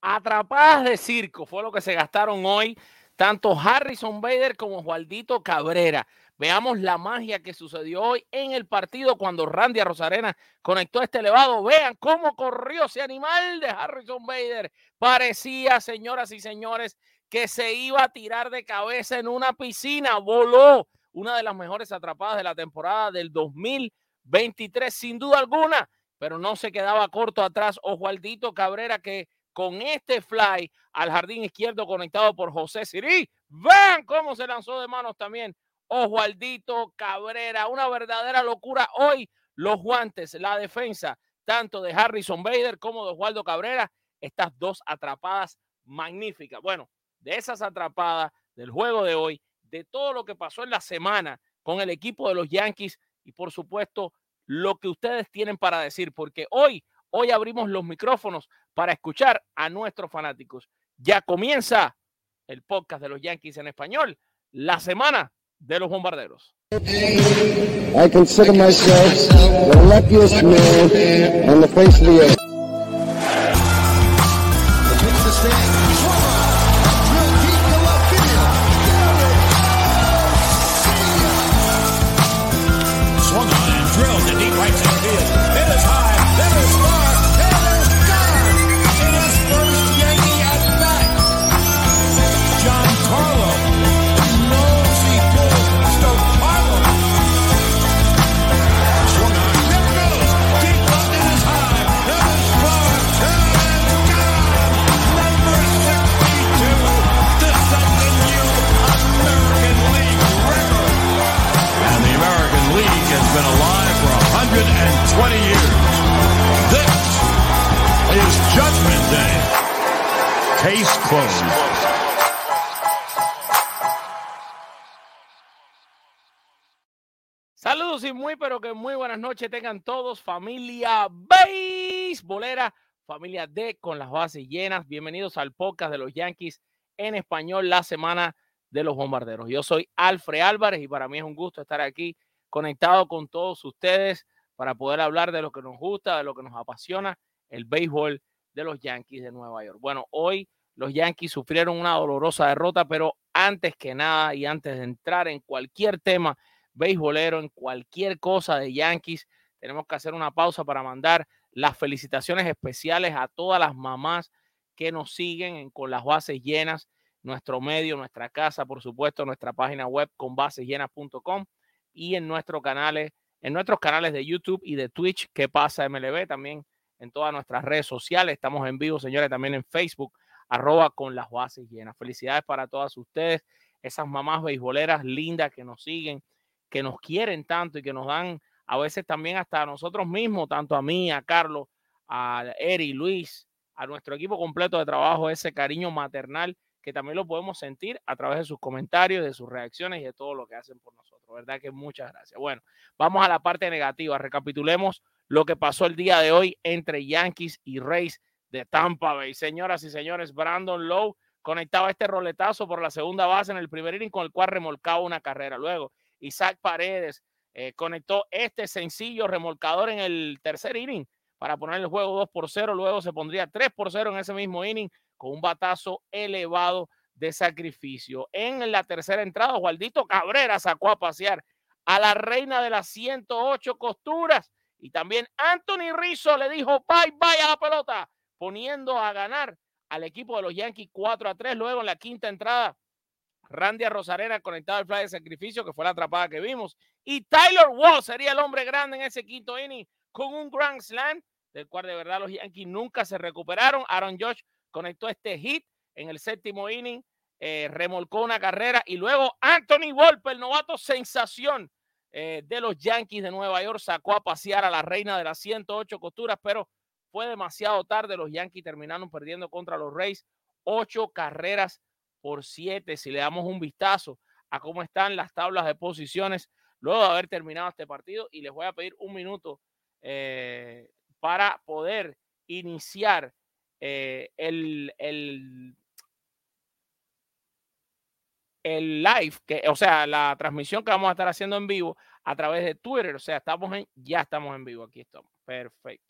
Atrapadas de circo fue lo que se gastaron hoy tanto Harrison Bader como Jualdito Cabrera. Veamos la magia que sucedió hoy en el partido cuando Randy Rosarena conectó este elevado. Vean cómo corrió ese animal de Harrison Bader. Parecía, señoras y señores, que se iba a tirar de cabeza en una piscina. Voló una de las mejores atrapadas de la temporada del 2023, sin duda alguna, pero no se quedaba corto atrás. Oswaldito Cabrera que con este fly al jardín izquierdo conectado por José Sirí. Vean cómo se lanzó de manos también Oswaldito Cabrera. Una verdadera locura hoy. Los guantes, la defensa, tanto de Harrison Bader como de Oswaldo Cabrera. Estas dos atrapadas magníficas. Bueno, de esas atrapadas del juego de hoy, de todo lo que pasó en la semana con el equipo de los Yankees y por supuesto lo que ustedes tienen para decir, porque hoy Hoy abrimos los micrófonos para escuchar a nuestros fanáticos. Ya comienza el podcast de los Yankees en español, la semana de los bombarderos. I consider myself the luckiest man on the face of the earth. Muy buenas noches tengan todos, familia bolera, familia D con las bases llenas. Bienvenidos al podcast de los Yankees en español, la semana de los bombarderos. Yo soy Alfred Álvarez y para mí es un gusto estar aquí conectado con todos ustedes para poder hablar de lo que nos gusta, de lo que nos apasiona, el béisbol de los Yankees de Nueva York. Bueno, hoy los Yankees sufrieron una dolorosa derrota, pero antes que nada y antes de entrar en cualquier tema beisbolero, en cualquier cosa de Yankees, tenemos que hacer una pausa para mandar las felicitaciones especiales a todas las mamás que nos siguen con las bases llenas, nuestro medio, nuestra casa, por supuesto, nuestra página web con basesllenas.com y en nuestros canales, en nuestros canales de YouTube y de Twitch, que pasa MLB, también en todas nuestras redes sociales. Estamos en vivo, señores, también en Facebook arroba con las bases llenas. Felicidades para todas ustedes, esas mamás beisboleras lindas que nos siguen, que nos quieren tanto y que nos dan a veces también hasta a nosotros mismos, tanto a mí, a Carlos, a Eri, Luis, a nuestro equipo completo de trabajo, ese cariño maternal que también lo podemos sentir a través de sus comentarios, de sus reacciones y de todo lo que hacen por nosotros. ¿Verdad que muchas gracias? Bueno, vamos a la parte negativa. Recapitulemos lo que pasó el día de hoy entre Yankees y Rays de Tampa Bay. Señoras y señores, Brandon Lowe conectaba este roletazo por la segunda base en el primer inning con el cual remolcaba una carrera. Luego, Isaac Paredes eh, conectó este sencillo remolcador en el tercer inning para poner el juego 2 por 0. Luego se pondría 3 por 0 en ese mismo inning con un batazo elevado de sacrificio. En la tercera entrada, Jualdito Cabrera sacó a pasear a la reina de las 108 costuras y también Anthony Rizzo le dijo bye bye a la pelota poniendo a ganar al equipo de los Yankees 4 a 3. Luego en la quinta entrada, Randy Rosarena conectado al fly de sacrificio, que fue la atrapada que vimos. Y Tyler Wall sería el hombre grande en ese quinto inning con un Grand Slam, del cual de verdad los Yankees nunca se recuperaron. Aaron Josh conectó este hit en el séptimo inning, eh, remolcó una carrera y luego Anthony Volpe, el novato sensación eh, de los Yankees de Nueva York, sacó a pasear a la reina de las 108 costuras, pero fue demasiado tarde. Los Yankees terminaron perdiendo contra los Rays ocho carreras por siete. Si le damos un vistazo a cómo están las tablas de posiciones luego de haber terminado este partido, y les voy a pedir un minuto eh, para poder iniciar eh, el, el, el live, que, o sea, la transmisión que vamos a estar haciendo en vivo a través de Twitter. O sea, estamos en, ya estamos en vivo. Aquí estamos. Perfecto.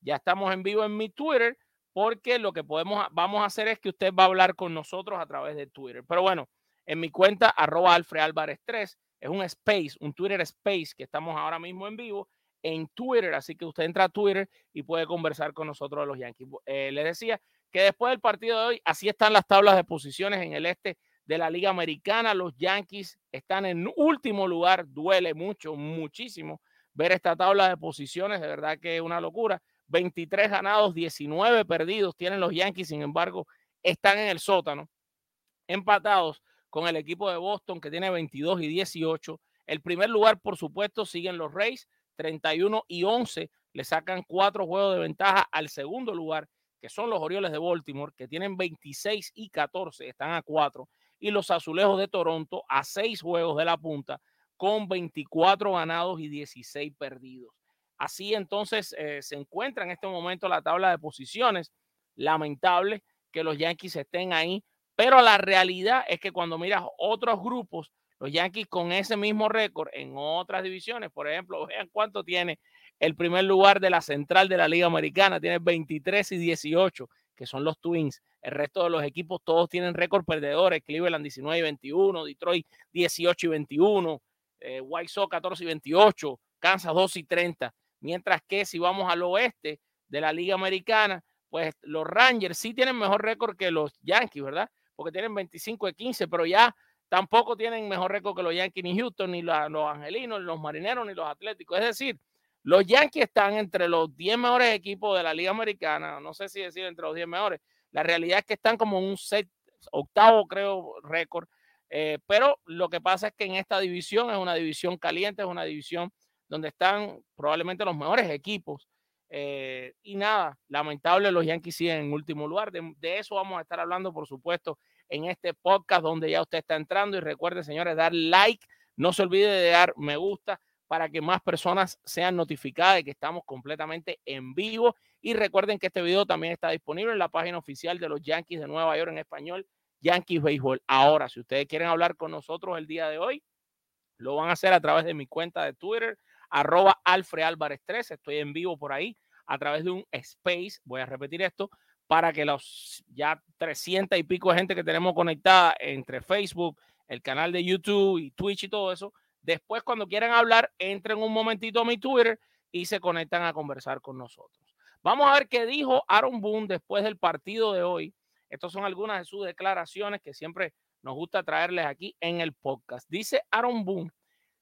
Ya estamos en vivo en mi Twitter porque lo que podemos, vamos a hacer es que usted va a hablar con nosotros a través de Twitter. Pero bueno, en mi cuenta, arroba Alfred Álvarez 3, es un space, un Twitter space que estamos ahora mismo en vivo en Twitter, así que usted entra a Twitter y puede conversar con nosotros de los Yankees. Eh, les decía que después del partido de hoy, así están las tablas de posiciones en el este de la Liga Americana. Los Yankees están en último lugar, duele mucho, muchísimo ver esta tabla de posiciones, de verdad que es una locura. 23 ganados, 19 perdidos tienen los Yankees, sin embargo, están en el sótano, empatados con el equipo de Boston que tiene 22 y 18. El primer lugar, por supuesto, siguen los Rays, 31 y 11. Le sacan cuatro juegos de ventaja al segundo lugar, que son los Orioles de Baltimore, que tienen 26 y 14, están a cuatro. Y los Azulejos de Toronto a seis juegos de la punta, con 24 ganados y 16 perdidos. Así entonces eh, se encuentra en este momento la tabla de posiciones. Lamentable que los Yankees estén ahí, pero la realidad es que cuando miras otros grupos, los Yankees con ese mismo récord en otras divisiones, por ejemplo, vean cuánto tiene el primer lugar de la central de la Liga Americana, tiene 23 y 18, que son los Twins. El resto de los equipos todos tienen récord perdedores, Cleveland 19 y 21, Detroit 18 y 21, eh, White Sox 14 y 28, Kansas 2 y 30. Mientras que si vamos al oeste de la Liga Americana, pues los Rangers sí tienen mejor récord que los Yankees, ¿verdad? Porque tienen 25 y 15, pero ya tampoco tienen mejor récord que los Yankees ni Houston, ni los Angelinos, ni los Marineros, ni los Atléticos. Es decir, los Yankees están entre los 10 mejores equipos de la Liga Americana, no sé si decir entre los 10 mejores. La realidad es que están como un set, octavo, creo, récord. Eh, pero lo que pasa es que en esta división es una división caliente, es una división donde están probablemente los mejores equipos. Eh, y nada, lamentable, los Yankees siguen en último lugar. De, de, eso vamos a estar hablando, por supuesto, en este podcast donde ya usted está entrando. Y recuerde, señores, dar like. No se olvide de dar me gusta para que más personas sean notificadas de que estamos completamente en vivo. Y recuerden que este video también está disponible en la página oficial de los Yankees de Nueva York en español, Yankees Baseball. Ahora, si ustedes quieren hablar con nosotros el día de hoy, lo van a hacer a través de mi cuenta de Twitter, arroba Alfred Álvarez 3. Estoy en vivo por ahí a través de un space. Voy a repetir esto para que los ya 300 y pico de gente que tenemos conectada entre Facebook, el canal de YouTube y Twitch y todo eso, después cuando quieran hablar, entren un momentito a mi Twitter y se conectan a conversar con nosotros. Vamos a ver qué dijo Aaron Boone después del partido de hoy. Estas son algunas de sus declaraciones que siempre nos gusta traerles aquí en el podcast. Dice Aaron Boone,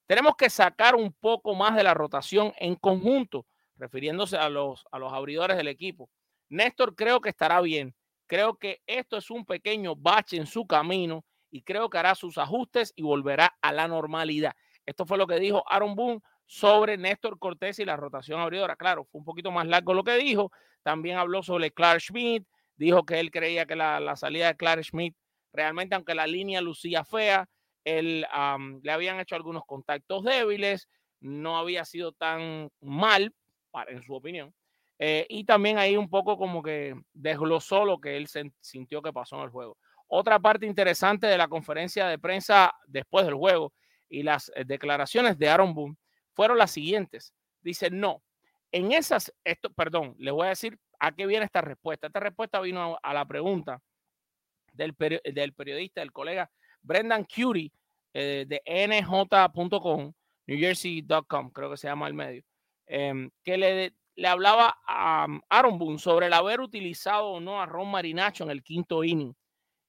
tenemos que sacar un poco más de la rotación en conjunto, refiriéndose a los, abridores del equipo. Néstor creo que estará bien. Creo que esto es un pequeño bache en su camino y creo que hará sus ajustes y volverá a la normalidad. Esto fue lo que dijo Aaron Boone sobre Néstor Cortés y la rotación abridora. Claro, fue un poquito más largo lo que dijo. También habló sobre Clark Schmidt. Dijo que él creía que la, la salida de Clark Schmidt, realmente, aunque la línea lucía fea, él, le habían hecho algunos contactos débiles, no había sido tan mal, para, en su opinión. Eh, y también ahí un poco como que desglosó lo que él sintió que pasó en el juego. Otra parte interesante de la conferencia de prensa después del juego y las eh, declaraciones de Aaron Boone fueron las siguientes. Dice, no, en esas, esto, perdón, le voy a decir a qué viene esta respuesta. Esta respuesta vino a, la pregunta del, del periodista, del colega Brendan Curie eh, de nj.com, newjersey.com, creo que se llama el medio, em, que le, le hablaba a um, Aaron Boone sobre el haber utilizado o no a Ron Marinacho en el quinto inning.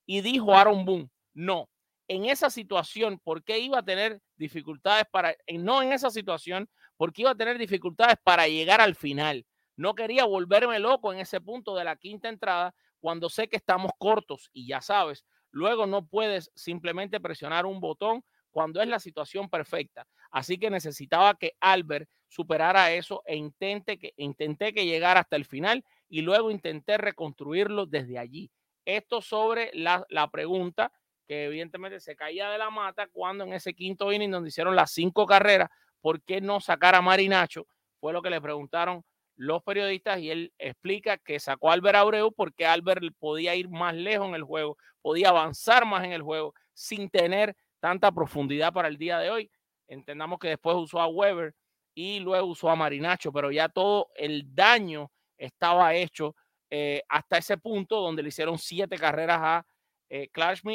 Y dijo Aaron Boone, no, en esa situación, ¿por qué iba a tener dificultades para, no en esa situación, porque iba a tener dificultades para llegar al final? No quería volverme loco en ese punto de la quinta entrada cuando sé que estamos cortos y ya sabes, Luego no puedes simplemente presionar un botón cuando es la situación perfecta. Así que necesitaba que Albert superara eso e intente que, intenté que llegara hasta el final y luego intenté reconstruirlo desde allí. Esto sobre la, la pregunta que evidentemente se caía de la mata cuando en ese quinto inning donde hicieron las cinco carreras, ¿por qué no sacar a Marinacho? Fue lo que le preguntaron los periodistas y él explica que sacó a Albert Abreu porque Albert podía ir más lejos en el juego, podía avanzar más en el juego sin tener tanta profundidad para el día de hoy. Entendamos que después usó a Weber y luego usó a Marinacho, pero ya todo el daño estaba hecho eh, hasta ese punto donde le hicieron siete carreras a eh,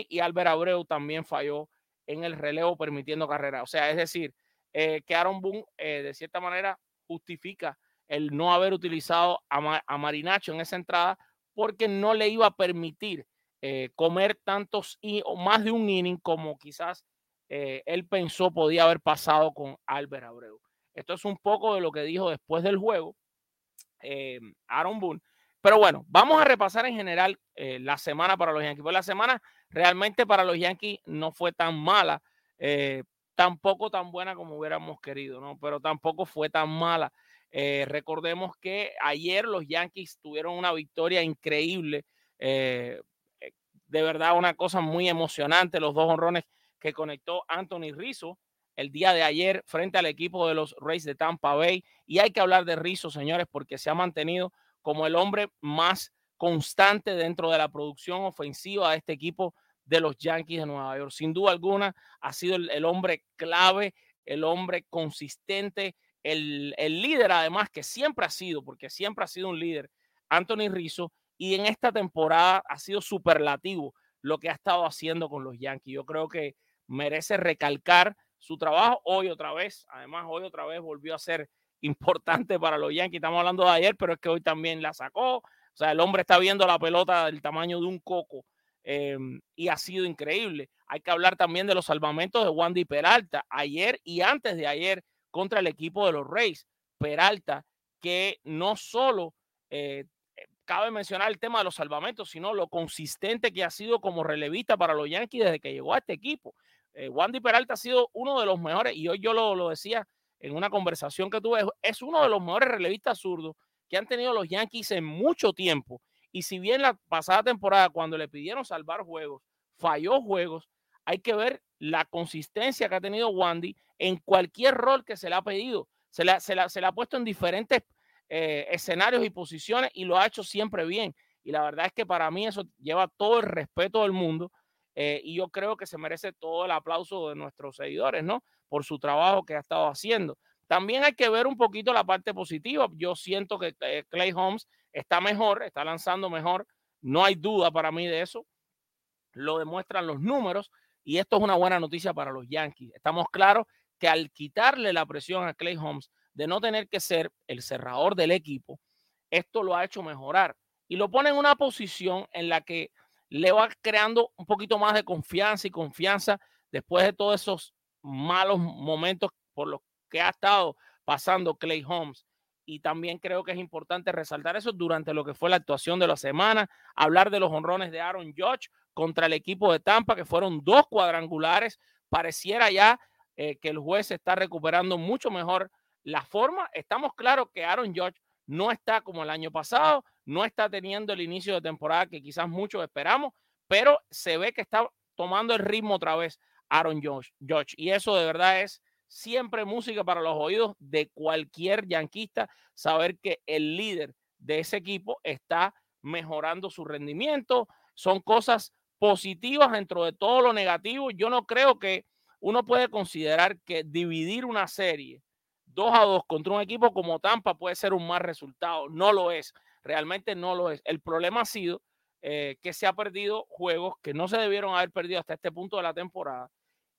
y Albert Abreu también falló en el relevo permitiendo carreras. O sea, es decir, que Aaron Boone de cierta manera justifica el no haber utilizado a, Marinacho en esa entrada porque no le iba a permitir comer tantos y, más de un inning como quizás él pensó podía haber pasado con Albert Abreu. Esto es un poco de lo que dijo después del juego Aaron Boone pero bueno, vamos a repasar en general eh, la semana para los Yankees. Pues la semana realmente para los Yankees no fue tan mala, eh, tampoco tan buena como hubiéramos querido, ¿no? Pero tampoco fue tan mala. Eh, recordemos que ayer los Yankees tuvieron una victoria increíble, de verdad una cosa muy emocionante, los dos honrones que conectó Anthony Rizzo el día de ayer frente al equipo de los Rays de Tampa Bay. Y hay que hablar de Rizzo, señores, porque se ha mantenido como el hombre más constante dentro de la producción ofensiva de este equipo de los Yankees de Nueva York. Sin duda alguna, ha sido el, hombre clave, el hombre consistente, el, líder además que siempre ha sido, porque siempre ha sido un líder, Anthony Rizzo, y en esta temporada ha sido superlativo lo que ha estado haciendo con los Yankees. Yo creo que merece recalcar su trabajo hoy otra vez. Además, hoy otra vez volvió a ser importante para los Yankees. Estamos hablando de ayer, pero es que hoy también la sacó. O sea, el hombre está viendo la pelota del tamaño de un coco em, y ha sido increíble. Hay que hablar también de los salvamentos de Wandy Peralta ayer y antes de ayer contra el equipo de los Reyes. Peralta, que no solo eh, cabe mencionar el tema de los salvamentos, sino lo consistente que ha sido como relevista para los Yankees desde que llegó a este equipo. Eh, Wandy Peralta ha sido uno de los mejores, y hoy yo lo, lo decía en una conversación que tuve, es uno de los mejores relevistas zurdos que han tenido los Yankees en mucho tiempo. Y si bien la pasada temporada, cuando le pidieron salvar juegos, falló juegos, hay que ver la consistencia que ha tenido Wandy en cualquier rol que se le ha pedido. Se le, se se ha puesto en diferentes eh, escenarios y posiciones y lo ha hecho siempre bien. Y la verdad es que para mí eso lleva todo el respeto del mundo eh, y yo creo que se merece todo el aplauso de nuestros seguidores, ¿no? Por su trabajo que ha estado haciendo. También hay que ver un poquito la parte positiva. Yo siento que eh, Clay Holmes está mejor, está lanzando mejor. No hay duda para mí de eso. Lo demuestran los números y esto es una buena noticia para los Yankees. Estamos claros que al quitarle la presión a Clay Holmes de no tener que ser el cerrador del equipo, esto lo ha hecho mejorar y lo pone en una posición en la que le va creando un poquito más de confianza y confianza después de todos esos malos momentos por los que ha estado pasando Clay Holmes. Y también creo que es importante resaltar eso durante lo que fue la actuación de la semana, hablar de los honrones de Aaron Judge contra el equipo de Tampa, que fueron dos cuadrangulares. Pareciera ya eh, que el juez está recuperando mucho mejor la forma. Estamos claros que Aaron Judge no está como el año pasado, no está teniendo el inicio de temporada que quizás muchos esperamos, pero se ve que está tomando el ritmo otra vez Aaron George. Y eso de verdad es siempre música para los oídos de cualquier yanquista, saber que el líder de ese equipo está mejorando su rendimiento. Son cosas positivas dentro de todo lo negativo. Yo no creo que uno puede considerar que dividir una serie 2 a 2 contra un equipo como Tampa puede ser un mal resultado. No lo es, realmente no lo es. El problema ha sido eh, que se ha perdido juegos que no se debieron haber perdido hasta este punto de la temporada.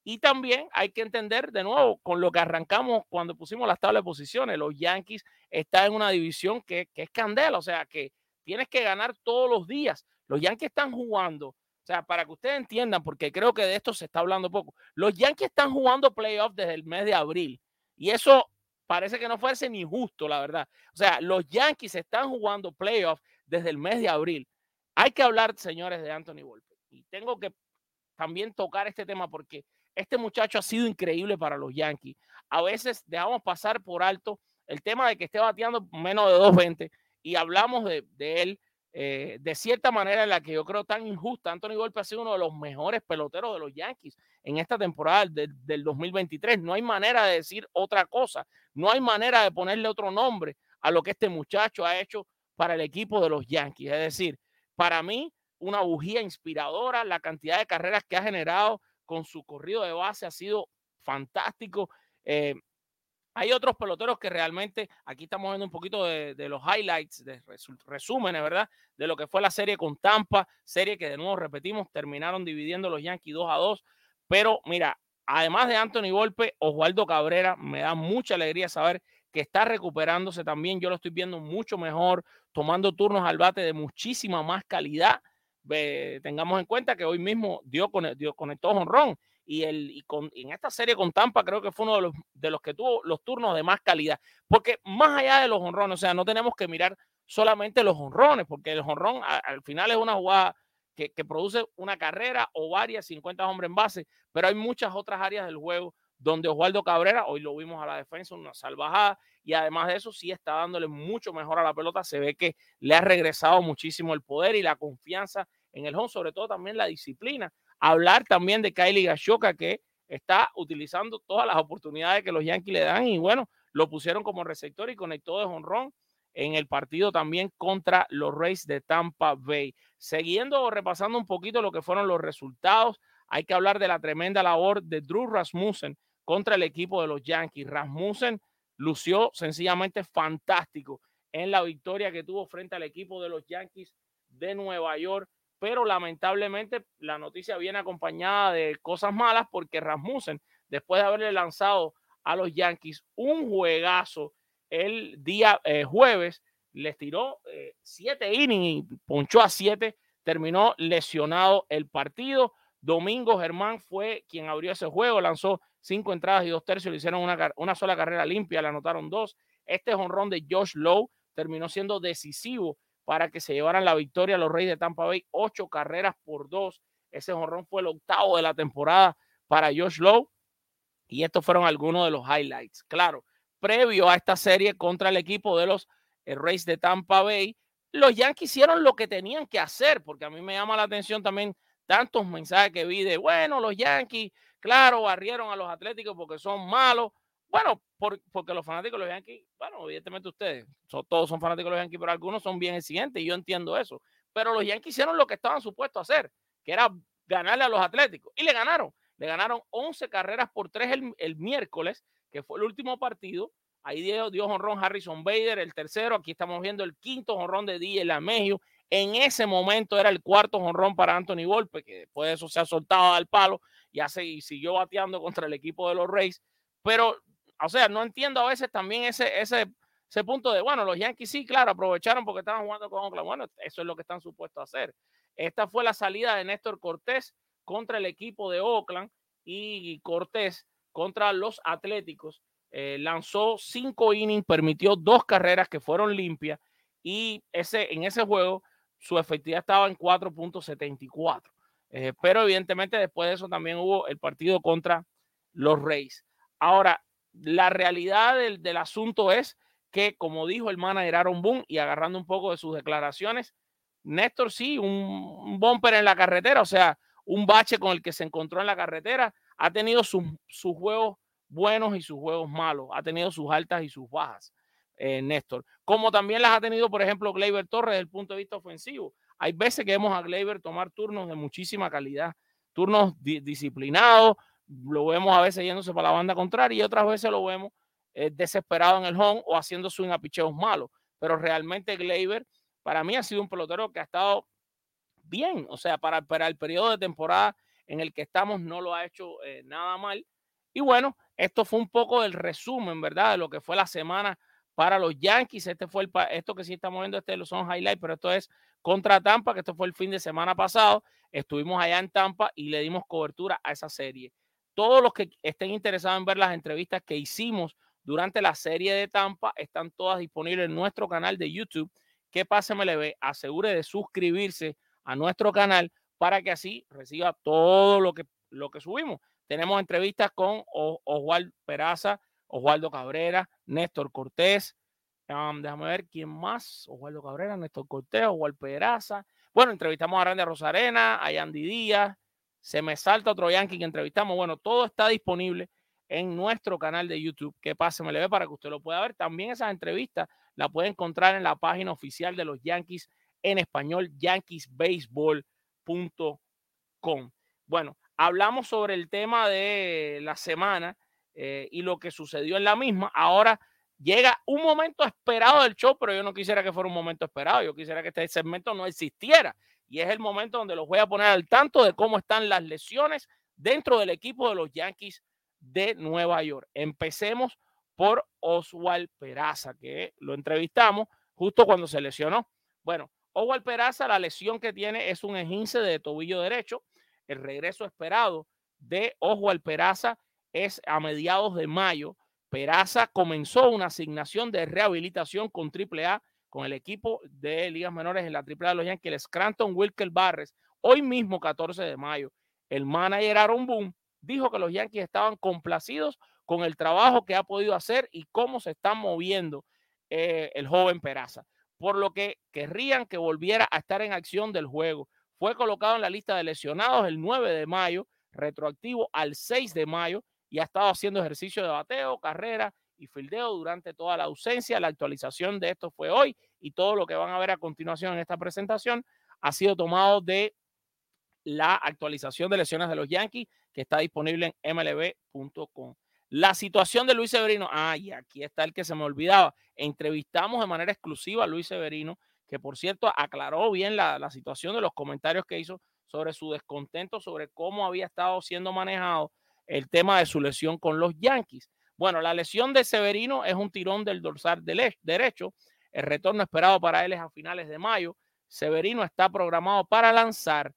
Y también hay que entender de nuevo con lo que arrancamos cuando pusimos las tablas de posiciones. Los Yankees están en una división que, que es candela, o sea que tienes que ganar todos los días. Los Yankees están jugando, o sea, para que ustedes entiendan, porque creo que de esto se está hablando poco. Los Yankees están jugando playoffs desde el mes de abril. Y eso parece que no fuese ni justo, la verdad. O sea, los Yankees están jugando playoffs desde el mes de abril. Hay que hablar, señores, de Anthony Volpe. Y tengo que también tocar este tema porque este muchacho ha sido increíble para los Yankees. A veces dejamos pasar por alto el tema de que esté bateando menos de 2.20 y hablamos de, de él eh, de cierta manera en la que yo creo tan injusta. Anthony Golpe ha sido uno de los mejores peloteros de los Yankees en esta temporada del 2023. No hay manera de decir otra cosa. No hay manera de ponerle otro nombre a lo que este muchacho ha hecho para el equipo de los Yankees. Es decir, para mí, una bujía inspiradora. La cantidad de carreras que ha generado con su corrido de base ha sido fantástico. Eh, Hay otros peloteros que realmente, aquí estamos viendo un poquito de, los highlights, de resúmenes, ¿verdad? De lo que fue la serie con Tampa, serie que de nuevo repetimos, terminaron dividiendo los Yankees 2 a 2. Pero mira, además de Anthony Volpe, Osvaldo Cabrera, me da mucha alegría saber que está recuperándose también. Yo lo estoy viendo mucho mejor, tomando turnos al bate de muchísima más calidad. tengamos en cuenta que hoy mismo dio, dio conectó honrón y, el, y, con, en esta serie con Tampa creo que fue uno de los, de los que tuvo los turnos de más calidad. Porque más allá de los honrones, o sea, no tenemos que mirar solamente los honrones, porque el honrón al final es una jugada que, que, produce una carrera o varias, 50 hombres en base, pero hay muchas otras áreas del juego donde Osvaldo Cabrera, hoy lo vimos a la defensa, una salvajada, y además de eso sí está dándole mucho mejor a la pelota, se ve que le ha regresado muchísimo el poder y la confianza en el home, sobre todo también la disciplina, Hablar también de Kylie Gashoka, que está utilizando todas las oportunidades que los Yankees le dan y bueno, lo pusieron como receptor y conectó de honrón en el partido también contra los Rays de Tampa Bay. Siguiendo repasando un poquito lo que fueron los resultados, hay que hablar de la tremenda labor de Drew Rasmussen contra el equipo de los Yankees. Rasmussen lució sencillamente fantástico en la victoria que tuvo frente al equipo de los Yankees de Nueva York pero lamentablemente la noticia viene acompañada de cosas malas porque Rasmussen, después de haberle lanzado a los Yankees un juegazo el día eh, jueves, les tiró eh, siete innings y ponchó a siete, terminó lesionado el partido. Domingo Germán fue quien abrió ese juego, lanzó cinco entradas y dos tercios, le hicieron una, una sola carrera limpia, le anotaron dos. Este jonrón de Josh Lowe terminó siendo decisivo para que se llevaran la victoria a los Reyes de Tampa Bay, ocho carreras por dos. Ese jonrón fue el octavo de la temporada para Josh Lowe. Y estos fueron algunos de los highlights. Claro, previo a esta serie contra el equipo de los eh, Reyes de Tampa Bay, los Yankees hicieron lo que tenían que hacer, porque a mí me llama la atención también tantos mensajes que vi de, bueno, los Yankees, claro, barrieron a los Atléticos porque son malos. Bueno, porque los fanáticos de los Yankees, bueno, evidentemente ustedes, todos son fanáticos de los Yankees, pero algunos son bien exigentes y yo entiendo eso. Pero los Yankees hicieron lo que estaban supuestos a hacer, que era ganarle a los Atléticos. Y le ganaron. Le ganaron 11 carreras por 3 el, miércoles, que fue el último partido. Ahí dio, dio honrón Harrison Bader, el tercero. Aquí estamos viendo el quinto honrón de DJ Lamegio. En ese momento era el cuarto honrón para Anthony Volpe, que después de eso se ha soltado al palo y, hace, y siguió bateando contra el equipo de los Rays. Pero o sea, no entiendo a veces también ese, ese, ese punto de, bueno, los Yankees sí, claro, aprovecharon porque estaban jugando con Oakland. Bueno, eso es lo que están supuestos a hacer. Esta fue la salida de Néstor Cortés contra el equipo de Oakland y Cortés contra los Atléticos. Eh, lanzó cinco innings, permitió dos carreras que fueron limpias y ese, en ese juego su efectividad estaba en 4.74. Eh, pero evidentemente después de eso también hubo el partido contra los Reyes. Ahora, la realidad del, asunto es que, como dijo el manager Aaron Boone, y agarrando un poco de sus declaraciones, Néstor sí, un, bumper en la carretera, o sea, un bache con el que se encontró en la carretera, ha tenido sus, juegos buenos y sus juegos malos, ha tenido sus altas y sus bajas, eh, Néstor. Como también las ha tenido, por ejemplo, Gleyber Torres desde el punto de vista ofensivo. Hay veces que vemos a Gleyber tomar turnos de muchísima calidad, turnos disciplinados, lo vemos a veces yéndose para la banda contraria y otras veces lo vemos eh, desesperado en el home o haciendo swing a picheos malos. Pero realmente Gleyber para mí ha sido un pelotero que ha estado bien. O sea, para, para el periodo de temporada en el que estamos no lo ha hecho eh, nada mal. Y bueno, esto fue un poco el resumen, ¿verdad? De lo que fue la semana para los Yankees. Este fue el, esto que sí estamos viendo, este son highlights, pero esto es contra Tampa, que esto fue el fin de semana pasado. Estuvimos allá en Tampa y le dimos cobertura a esa serie. Todos los que estén interesados en ver las entrevistas que hicimos durante la serie de Tampa están todas disponibles en nuestro canal de YouTube. Que pase MLB, asegure de suscribirse a nuestro canal para que así reciba todo lo que, lo que subimos. Tenemos entrevistas con Oswaldo Peraza, Oswaldo Cabrera, Néstor Cortés. déjame ver quién más. Oswaldo Cabrera, Néstor Cortés, Oswaldo Peraza. Bueno, entrevistamos a Randy Rosarena, a Yandy Díaz, se me salta otro Yankee que entrevistamos. Bueno, todo está disponible en nuestro canal de YouTube. Que pase, me le ve para que usted lo pueda ver. También esas entrevistas la puede encontrar en la página oficial de los Yankees en español, yankeesbaseball.com. Bueno, hablamos sobre el tema de la semana eh, y lo que sucedió en la misma. Ahora llega un momento esperado del show, pero yo no quisiera que fuera un momento esperado. Yo quisiera que este segmento no existiera. Y es el momento donde los voy a poner al tanto de cómo están las lesiones dentro del equipo de los Yankees de Nueva York. Empecemos por Oswald Peraza, que lo entrevistamos justo cuando se lesionó. Bueno, Oswald Peraza, la lesión que tiene es un esguince de tobillo derecho. El regreso esperado de Oswald Peraza es a mediados de mayo. Peraza comenzó una asignación de rehabilitación con AAA con el equipo de ligas menores en la AAA de los Yankees, el Scranton Wilker Barres, hoy mismo 14 de mayo. El manager Aaron Boone dijo que los Yankees estaban complacidos con el trabajo que ha podido hacer y cómo se está moviendo eh, el joven Peraza, por lo que querrían que volviera a estar en acción del juego. Fue colocado en la lista de lesionados el 9 de mayo, retroactivo al 6 de mayo, y ha estado haciendo ejercicio de bateo, carrera y fildeo durante toda la ausencia. La actualización de esto fue hoy y todo lo que van a ver a continuación en esta presentación ha sido tomado de la actualización de lesiones de los Yankees que está disponible en mlb.com. La situación de Luis Severino, ay, aquí está el que se me olvidaba. Entrevistamos de manera exclusiva a Luis Severino, que por cierto aclaró bien la, la situación de los comentarios que hizo sobre su descontento, sobre cómo había estado siendo manejado el tema de su lesión con los Yankees. Bueno, la lesión de Severino es un tirón del dorsal derecho. El retorno esperado para él es a finales de mayo. Severino está programado para lanzar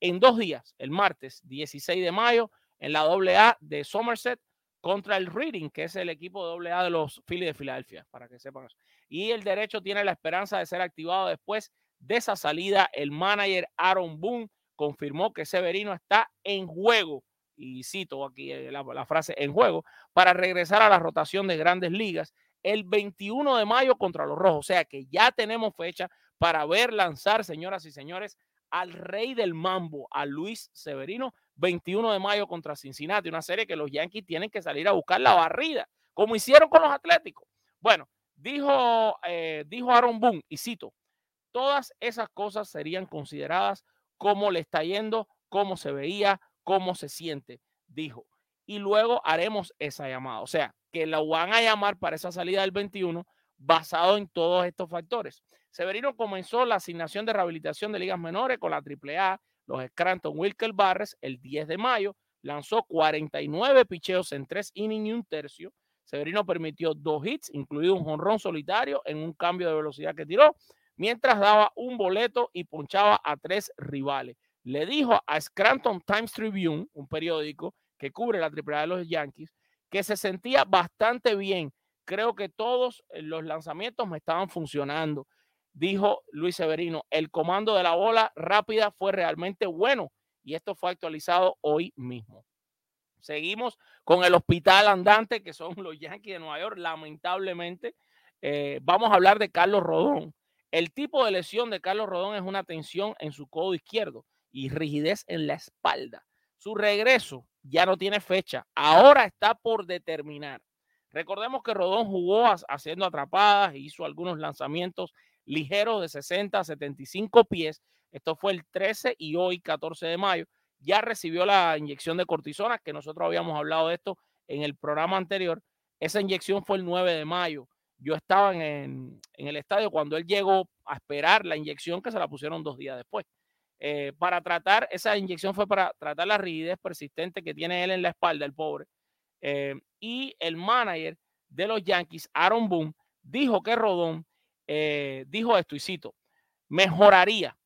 en dos días, el martes 16 de mayo, en la AA de Somerset contra el Reading, que es el equipo AA de los Phillies de Filadelfia, para que sepan. Y el derecho tiene la esperanza de ser activado después de esa salida. El manager Aaron Boone confirmó que Severino está en juego, y cito aquí eh, la, frase en juego, para regresar a la rotación de grandes ligas el 21 de mayo contra los Rojos. O sea que ya tenemos fecha para ver lanzar, señoras y señores, al rey del mambo, a Luis Severino, 21 de mayo contra Cincinnati, una serie que los Yankees tienen que salir a buscar la barrida, como hicieron con los Atléticos. Bueno, dijo, eh, dijo Aaron Boone, y cito, todas esas cosas serían consideradas cómo le está yendo, cómo se veía, cómo se siente, dijo. Y luego haremos esa llamada. O sea, que la van a llamar para esa salida del 21 basado en todos estos factores. Severino comenzó la asignación de rehabilitación de ligas menores con la AAA, los Scranton Wilker Barres, el 10 de mayo. Lanzó 49 picheos en tres innings y un tercio. Severino permitió dos hits, incluido un jonrón solitario en un cambio de velocidad que tiró, mientras daba un boleto y ponchaba a tres rivales. Le dijo a Scranton Times Tribune, un periódico que cubre la AAA de los Yankees, que se sentía bastante bien. Creo que todos los lanzamientos me estaban funcionando dijo Luis Severino, el comando de la bola rápida fue realmente bueno y esto fue actualizado hoy mismo. Seguimos con el hospital andante que son los Yankees de Nueva York, lamentablemente. Eh, vamos a hablar de Carlos Rodón. El tipo de lesión de Carlos Rodón es una tensión en su codo izquierdo y rigidez en la espalda. Su regreso ya no tiene fecha, ahora está por determinar. Recordemos que Rodón jugó haciendo atrapadas, hizo algunos lanzamientos ligero de 60 a 75 pies. Esto fue el 13 y hoy 14 de mayo. Ya recibió la inyección de cortisona, que nosotros habíamos hablado de esto en el programa anterior. Esa inyección fue el 9 de mayo. Yo estaba en, el estadio cuando él llegó a esperar la inyección que se la pusieron dos días después. Eh, para tratar, esa inyección fue para tratar la rigidez persistente que tiene él en la espalda, el pobre. Eh, y el manager de los Yankees, Aaron Boone, dijo que Rodón eh, dijo esto y cito, mejoraría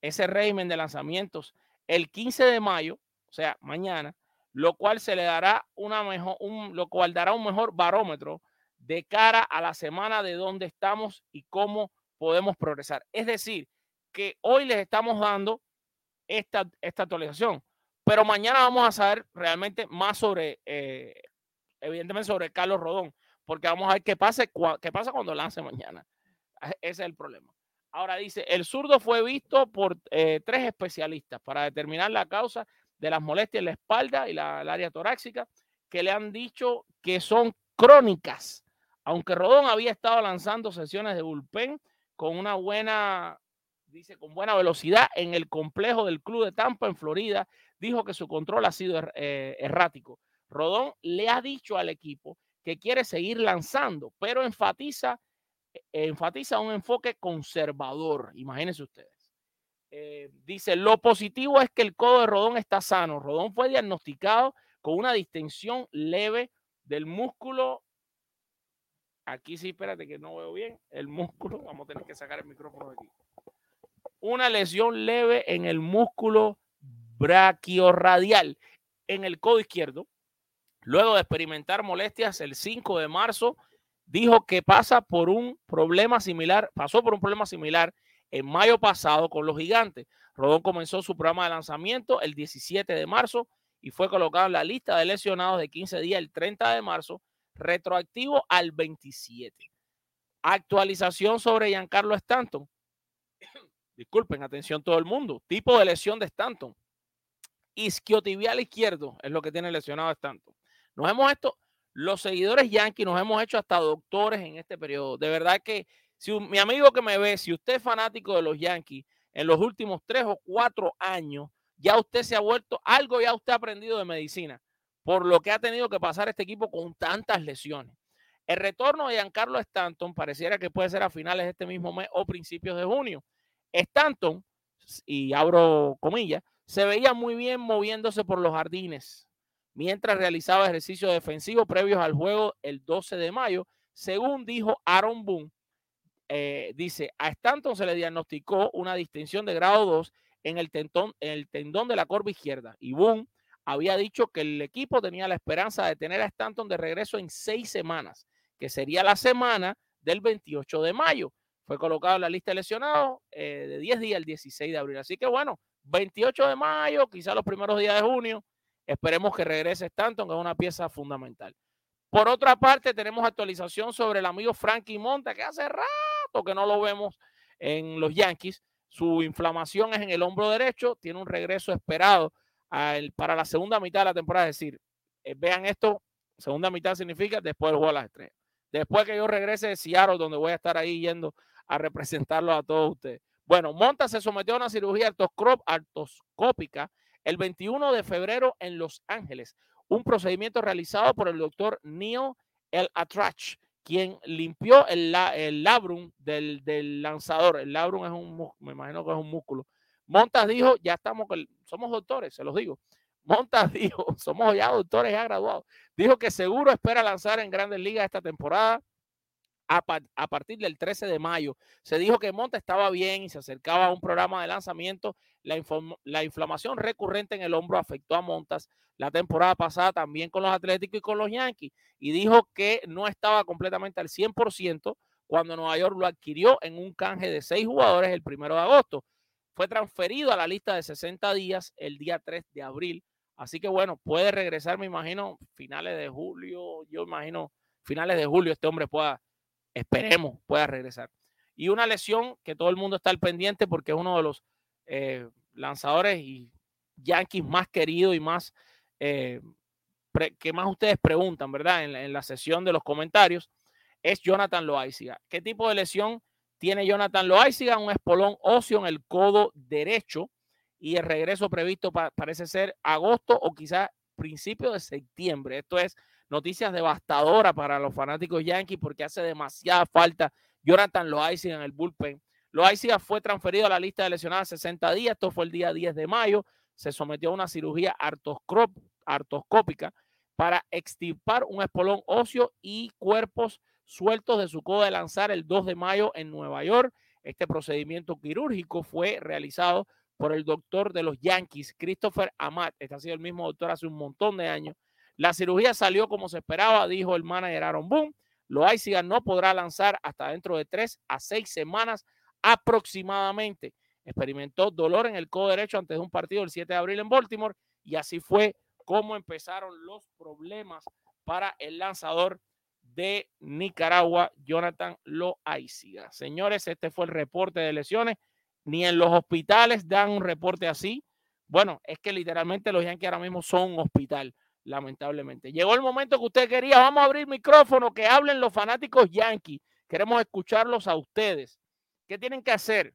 ese régimen de lanzamientos el 15 de mayo, o sea, mañana, lo cual se le dará una mejor, un, lo cual dará un mejor barómetro de cara a la semana de dónde estamos y cómo podemos progresar. Es decir, que hoy les estamos dando esta, esta actualización, pero mañana vamos a saber realmente más sobre, eh, evidentemente sobre Carlos Rodón, porque vamos a ver qué pasa, qué pasa cuando lance mañana. Ese es el problema. Ahora dice, el zurdo fue visto por eh, tres especialistas para determinar la causa de las molestias en la espalda y la, el área torácica, que le han dicho que son crónicas. Aunque Rodón había estado lanzando sesiones de bullpen con una buena, dice, con buena velocidad en el complejo del Club de Tampa en Florida, dijo que su control ha sido er, eh, errático. Rodón le ha dicho al equipo que quiere seguir lanzando, pero enfatiza, eh, enfatiza un enfoque conservador. Imagínense ustedes. Eh, dice, lo positivo es que el codo de Rodón está sano. Rodón fue diagnosticado con una distensión leve del músculo. Aquí sí, espérate que no veo bien. El músculo, vamos a tener que sacar el micrófono de aquí. Una lesión leve en el músculo brachiorradial en el codo izquierdo. Luego de experimentar molestias el 5 de marzo, dijo que pasa por un problema similar, pasó por un problema similar en mayo pasado con los gigantes. Rodón comenzó su programa de lanzamiento el 17 de marzo y fue colocado en la lista de lesionados de 15 días el 30 de marzo, retroactivo al 27. Actualización sobre Giancarlo Stanton. Disculpen, atención todo el mundo. Tipo de lesión de Stanton. Isquiotibial izquierdo es lo que tiene lesionado Stanton. Nos hemos hecho, los seguidores Yankees nos hemos hecho hasta doctores en este periodo. De verdad que si mi amigo que me ve, si usted es fanático de los Yankees, en los últimos tres o cuatro años, ya usted se ha vuelto, algo ya usted ha aprendido de medicina, por lo que ha tenido que pasar este equipo con tantas lesiones. El retorno de Giancarlo Stanton pareciera que puede ser a finales de este mismo mes o principios de junio. Stanton, y abro comillas, se veía muy bien moviéndose por los jardines mientras realizaba ejercicios defensivos previos al juego el 12 de mayo, según dijo Aaron Boone. Eh, dice, a Stanton se le diagnosticó una distinción de grado 2 en el, tendón, en el tendón de la corva izquierda y Boone había dicho que el equipo tenía la esperanza de tener a Stanton de regreso en seis semanas, que sería la semana del 28 de mayo. Fue colocado en la lista de lesionados eh, de 10 días el 16 de abril. Así que bueno, 28 de mayo, quizá los primeros días de junio, Esperemos que regrese Stanton, que es una pieza fundamental. Por otra parte, tenemos actualización sobre el amigo Frankie Monta, que hace rato que no lo vemos en los Yankees. Su inflamación es en el hombro derecho, tiene un regreso esperado para la segunda mitad de la temporada. Es decir, eh, vean esto, segunda mitad significa después del juego de las estrellas. Después que yo regrese de Seattle, donde voy a estar ahí yendo a representarlo a todos ustedes. Bueno, Monta se sometió a una cirugía artroscópica el 21 de febrero en Los Ángeles, un procedimiento realizado por el doctor Neil El Atrach, quien limpió el, labrum del, lanzador. El labrum es un, me imagino que es un músculo. Montas dijo, ya estamos, somos doctores, se los digo. Montas dijo, somos ya doctores ya graduados. Dijo que seguro espera lanzar en Grandes Ligas esta temporada a, partir del 13 de mayo. Se dijo que Monta estaba bien y se acercaba a un programa de lanzamiento. La, la, inflamación recurrente en el hombro afectó a Montas la temporada pasada también con los Atléticos y con los Yankees y dijo que no estaba completamente al 100% cuando Nueva York lo adquirió en un canje de seis jugadores el primero de agosto. Fue transferido a la lista de 60 días el día 3 de abril. Así que bueno, puede regresar, me imagino, finales de julio, yo imagino finales de julio este hombre pueda esperemos pueda regresar. Y una lesión que todo el mundo está al pendiente porque es uno de los eh, lanzadores y Yankees más queridos y más eh, que más ustedes preguntan, ¿verdad? En la, sesión de los comentarios, es Jonathan Loaiziga. ¿Qué tipo de lesión tiene Jonathan Loaiziga? Un espolón óseo en el codo derecho y el regreso previsto parece ser agosto o quizás principio de septiembre. Esto es noticias devastadoras para los fanáticos Yankees porque hace demasiada falta Jonathan Loaiziga en el bullpen. Loaiziga fue transferido a la lista de lesionados 60 días. Esto fue el día 10 de mayo. Se sometió a una cirugía artroscópica para extirpar un espolón óseo y cuerpos sueltos de su codo de lanzar el 2 de mayo en Nueva York. Este procedimiento quirúrgico fue realizado por el doctor de los Yankees, Christopher Amat. Este ha sido el mismo doctor hace un montón de años la cirugía salió como se esperaba, dijo el manager Aaron Boone. Loaiziga no podrá lanzar hasta dentro de tres a seis semanas aproximadamente. Experimentó dolor en el codo derecho antes de un partido el 7 de abril en Baltimore y así fue como empezaron los problemas para el lanzador de Nicaragua, Jonathan Loaiziga. Señores, este fue el reporte de lesiones. Ni en los hospitales dan un reporte así. Bueno, es que literalmente los Yankees ahora mismo son un hospital lamentablemente. Llegó el momento que usted quería. Vamos a abrir micrófono, que hablen los fanáticos Yankees. Queremos escucharlos a ustedes. ¿Qué tienen que hacer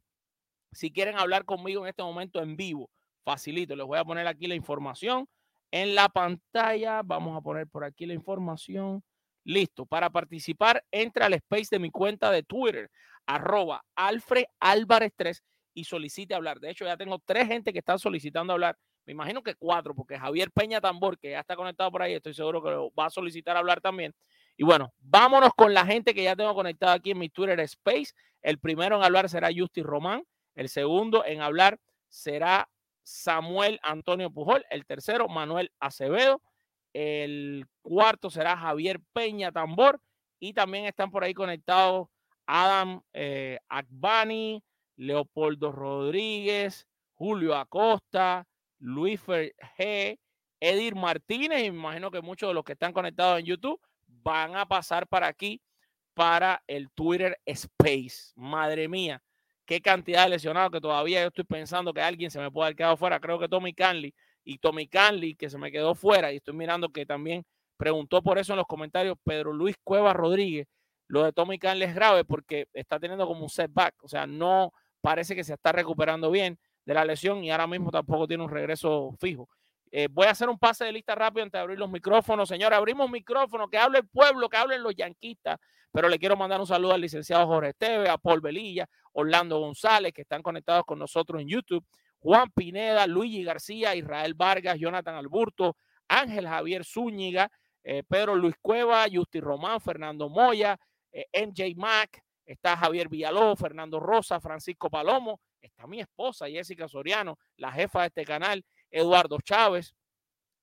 si quieren hablar conmigo en este momento en vivo? Facilito, les voy a poner aquí la información. en la pantalla. Vamos a poner por aquí la información. Listo. Para participar, entra al space de mi cuenta de Twitter, arroba Alfred Álvarez 3 y solicite hablar. De hecho, ya tengo tres gente que están solicitando hablar. Me imagino que cuatro, porque Javier Peña Tambor, que ya está conectado por ahí, estoy seguro que va a solicitar hablar también. Y bueno, vámonos con la gente que ya tengo conectada aquí en mi Twitter Space. El primero en hablar será Justy Román. El segundo en hablar será Samuel Antonio Pujol. El tercero, Manuel Acevedo. El cuarto será Javier Peña Tambor. Y también están por ahí conectados Adam eh, Akbani, Leopoldo Rodríguez, Julio Acosta, Luis G, Edir Martínez. Y me imagino que muchos de los que están conectados en YouTube van a pasar para aquí para el Twitter Space. Madre mía, qué cantidad de lesionados que todavía yo estoy pensando que alguien se me puede haber quedado fuera. Creo que Tommy Canley y Tommy Canley, que se me quedó fuera, y estoy mirando que también preguntó por eso en los comentarios Pedro Luis Cueva Rodríguez. Lo de Tommy Canley es grave porque está teniendo como un setback, o sea, no parece que se está recuperando bien de la lesión y ahora mismo tampoco tiene un regreso fijo. Eh, voy a hacer un pase de lista rápido antes de abrir los micrófonos. Señora, abrimos micrófonos, que hable el pueblo, que hablen los yanquistas. Pero le quiero mandar un saludo al licenciado Jorge Esteve, a Paul Velilla, Orlando González, que están conectados con nosotros en YouTube. Juan Pineda, Luigi García, Israel Vargas, Jonathan Alburto, Ángel Javier Zúñiga, eh, Pedro Luis Cueva, Justi Román, Fernando Moya, eh, MJ Mac, está Javier Villaló, Fernando Rosa, Francisco Palomo, está mi esposa Jessica Soriano, la jefa de este canal, Eduardo Chávez,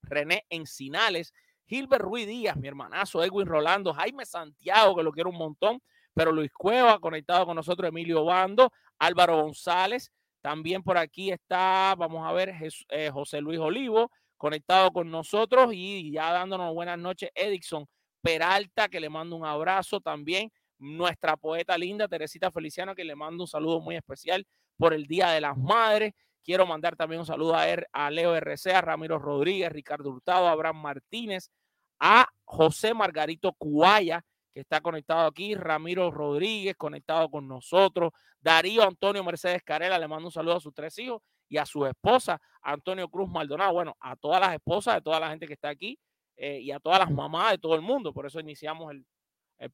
René Encinales, Gilbert Ruiz Díaz, mi hermanazo, Edwin Rolando, Jaime Santiago, que lo quiero un montón, pero Luis Cueva, conectado con nosotros, Emilio Bando, Álvaro González, también por aquí está, vamos a ver, eh, José Luis Olivo, conectado con nosotros y ya dándonos buenas noches, Edison Peralta, que le mando un abrazo también. Nuestra poeta linda, Teresita Feliciano, que le mando un saludo muy especial por el Día de las Madres. Quiero mandar también un saludo a, er, a Leo RC, a Ramiro Rodríguez, Ricardo Hurtado, a Abraham Martínez, a José Margarito Cuaya, que está conectado aquí, Ramiro Rodríguez conectado con nosotros, Darío Antonio Mercedes Carela, le mando un saludo a sus tres hijos y a su esposa, Antonio Cruz Maldonado, bueno, a todas las esposas de toda la gente que está aquí eh, y a todas las mamás de todo el mundo, por eso iniciamos el,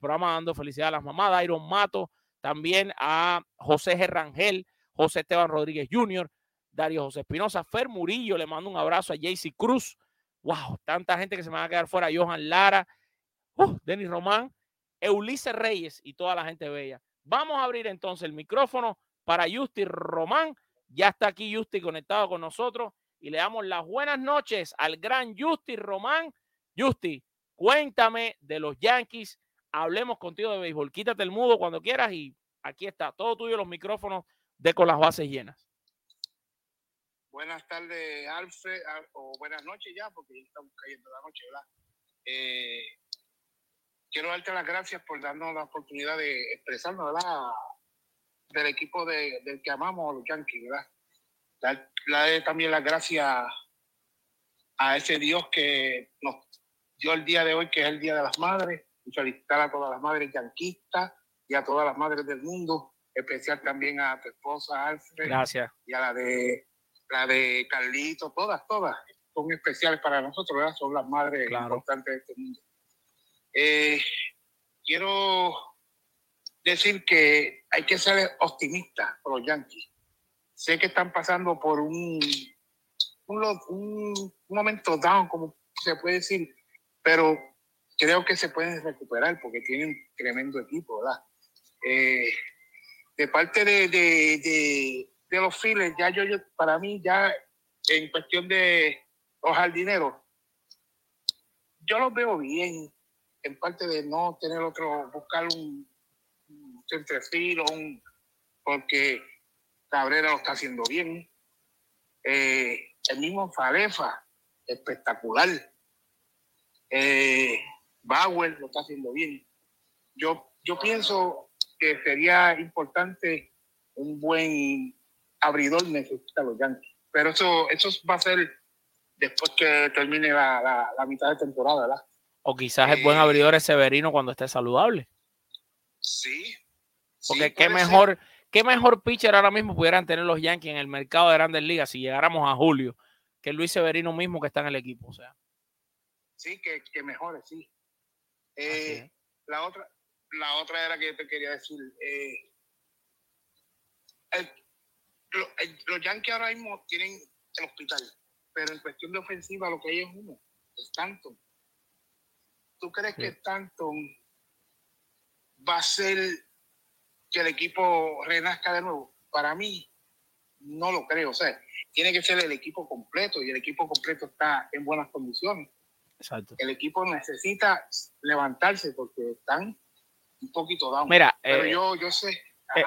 programa dando felicidad a las mamás, Dairon Mato, también a José Gerrangel, José Esteban Rodríguez Jr., Darío José Espinosa, Fer Murillo, le mando un abrazo a Jaycee Cruz, wow, tanta gente que se me va a quedar fuera, Johan Lara, uh, Denis Román, Ulises Reyes y toda la gente bella. Vamos a abrir entonces el micrófono para Justi Román. Ya está aquí Justi conectado con nosotros y le damos las buenas noches al gran Justi Román. Justi, cuéntame de los Yankees. Hablemos contigo de béisbol. Quítate el mudo cuando quieras y aquí está, todo tuyo los micrófonos de con las bases llenas. Buenas tardes, Alfred, o buenas noches ya, porque ya estamos cayendo la noche, ¿verdad? Eh, quiero darte las gracias por darnos la oportunidad de expresarnos, ¿verdad? Del equipo de, del que amamos, los Yankees, ¿verdad? Darle también las gracias a ese Dios que nos dio el día de hoy, que es el Día de las Madres, y felicitar a todas las madres yanquistas y a todas las madres del mundo, especial también a tu esposa Alfred. Gracias. Y a la de la de Carlito, todas, todas son especiales para nosotros, ¿verdad? Son las madres importantes de este mundo. Eh, quiero decir que hay que ser optimistas por los Yankees. Sé que están pasando por un, un, momento down, como se puede decir, pero creo que se pueden recuperar porque tienen tremendo equipo, ¿verdad? Eh, de parte de, de, de, los files, ya yo, yo, para mí, ya en cuestión de los jardineros, yo los veo bien en parte de no tener otro, buscar un, un o un, porque Cabrera lo está haciendo bien. Eh, el mismo Falefa, espectacular. Eh, Bauer lo está haciendo bien. Yo, yo pienso que sería importante un buen abridor necesita los Yankees. Pero eso, eso va a ser después que termine la, la mitad de temporada, ¿verdad? O quizás el buen eh, abridor es Severino cuando esté saludable. Sí. Porque qué mejor, qué mejor pitcher ahora mismo pudieran tener los Yankees en el mercado de grandes ligas si llegáramos a julio que Luis Severino mismo que está en el equipo. O sea. Sí, que, que mejore, sí. Eh, la otra, la otra era que yo te quería decir. Eh, los Yankees ahora mismo tienen el hospital, pero en cuestión de ofensiva lo que hay es uno, es Stanton. ¿Tú crees que Stanton va a ser que el equipo renazca de nuevo? Para mí, no lo creo. O sea, tiene que ser el equipo completo y el equipo completo está en buenas condiciones. Exacto. El equipo necesita levantarse porque están un poquito down. Mira, pero eh, yo, yo sé.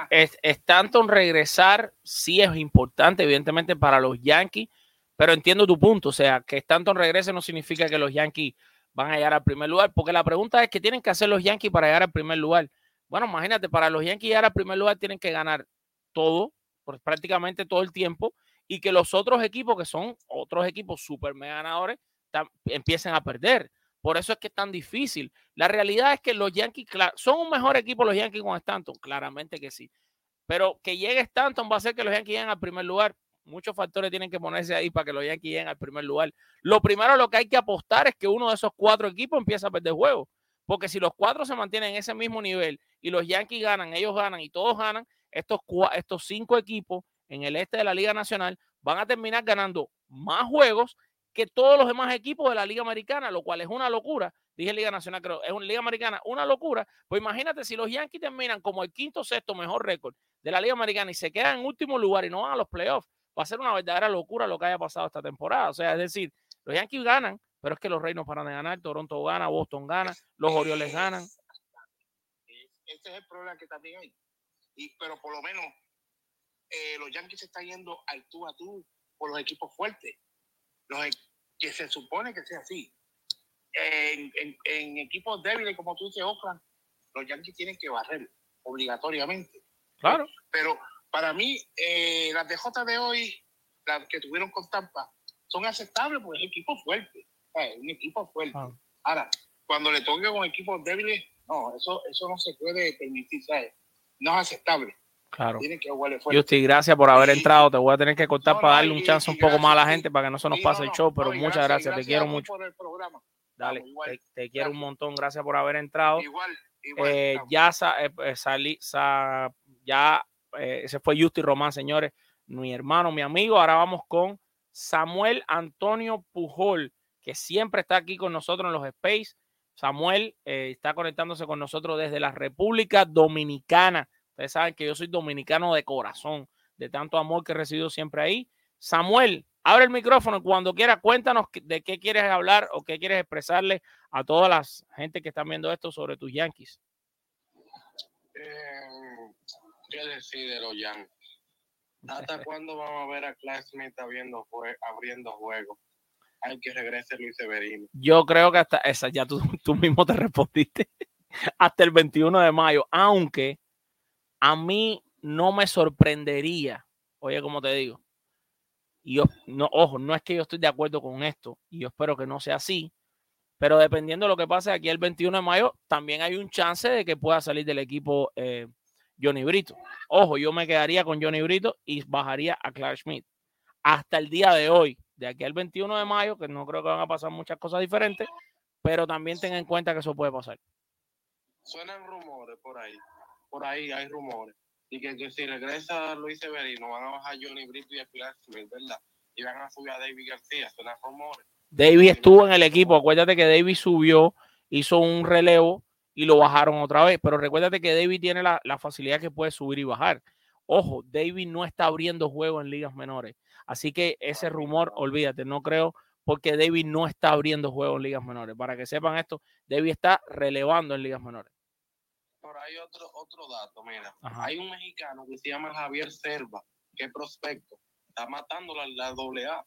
Es, Stanton regresar sí es importante, evidentemente, para los Yankees, pero entiendo tu punto. O sea, que Stanton regrese no significa que los Yankees van a llegar al primer lugar, porque la pregunta es: ¿qué tienen que hacer los Yankees para llegar al primer lugar? Bueno, imagínate, para los Yankees llegar al primer lugar tienen que ganar todo, pues, prácticamente todo el tiempo, y que los otros equipos, que son otros equipos súper mega ganadores, empiecen a perder. Por eso es que es tan difícil. La realidad es que los Yankees, son un mejor equipo los Yankees con Stanton, claramente que sí. Pero que llegue Stanton va a hacer que los Yankees lleguen al primer lugar. Muchos factores tienen que ponerse ahí para que los Yankees lleguen al primer lugar. Lo primero lo que hay que apostar es que uno de esos cuatro equipos empiece a perder juego. Porque si los cuatro se mantienen en ese mismo nivel y los Yankees ganan, ellos ganan y todos ganan, estos, estos cinco equipos en el este de la Liga Nacional van a terminar ganando más juegos que todos los demás equipos de la Liga Americana, lo cual es una locura. Dije Liga Nacional, creo, es una Liga Americana, una locura. Pues imagínate si los Yankees terminan como el quinto sexto mejor récord de la Liga Americana y se quedan en último lugar y no van a los playoffs, va a ser una verdadera locura lo que haya pasado esta temporada. O sea, es decir, los Yankees ganan, pero es que los no paran de ganar, Toronto gana, Boston gana, los Orioles ganan. Ese es el problema que también hay. Y, pero por lo menos eh, los Yankees se están yendo al tú a tú por los equipos fuertes. Los, que se supone que sea así. En, en, equipos débiles, como tú dices, Oakland, los Yankees tienen que barrer obligatoriamente. Claro. Pero para mí, eh, las DJ de hoy, las que tuvieron con Tampa, son aceptables porque es equipo fuerte. Un equipo fuerte. Ah. Ahora, cuando le toque con equipos débiles, no, eso, eso no se puede permitir, ¿sabes? No es aceptable. Claro. Justi, gracias por haber entrado. Te voy a tener que cortar para darle un chance un poco más a la gente para que no se nos pase el show, pero muchas gracias, te quiero mucho. Dale, te, quiero un montón, gracias por haber entrado. Igual, eh, ya eh, eh, salí, ya ese fue Justi Román, señores, mi hermano, mi amigo. Ahora vamos con Samuel Antonio Pujol, que siempre está aquí con nosotros en los Space. Samuel está conectándose con nosotros desde la República Dominicana. Ustedes saben que yo soy dominicano de corazón, de tanto amor que he recibido siempre ahí. Samuel, abre el micrófono cuando quiera, cuéntanos de qué quieres hablar o qué quieres expresarle a todas las gente que están viendo esto sobre tus Yankees. Eh, ¿Qué decir de los Yankees? ¿Hasta cuándo vamos a ver a Clark Smith abriendo, abriendo juegos? Hay que regrese Luis Severino. Yo creo que hasta esa ya tú, tú mismo te respondiste. hasta el 21 de mayo, aunque a mí no me sorprendería, oye, como te digo, y yo, no, ojo, no es que yo estoy de acuerdo con esto, y yo espero que no sea así, pero dependiendo de lo que pase aquí el 21 de mayo, también hay un chance de que pueda salir del equipo eh, Johnny Brito. Ojo, yo me quedaría con Johnny Brito y bajaría a Clark Schmidt. Hasta el día de hoy, de aquí al 21 de mayo, que no creo que van a pasar muchas cosas diferentes, pero también tengan en cuenta que eso puede pasar. Suenan rumores por ahí por ahí hay rumores. Y que, si regresa Luis Severino, van a bajar Johnny Brito y a Pilar Smith, ¿verdad? Y van a subir a David García, son rumores. David estuvo en el equipo, acuérdate que David subió, hizo un relevo y lo bajaron otra vez, pero recuérdate que David tiene la, la facilidad que puede subir y bajar. Ojo, David no está abriendo juego en ligas menores. Así que ese rumor, olvídate, no creo, porque David no está abriendo juego en ligas menores. Para que sepan esto, David está relevando en ligas menores hay otro, otro dato, mira. Hay un mexicano que se llama Javier Serva, que es prospecto. Está matando la, la AA.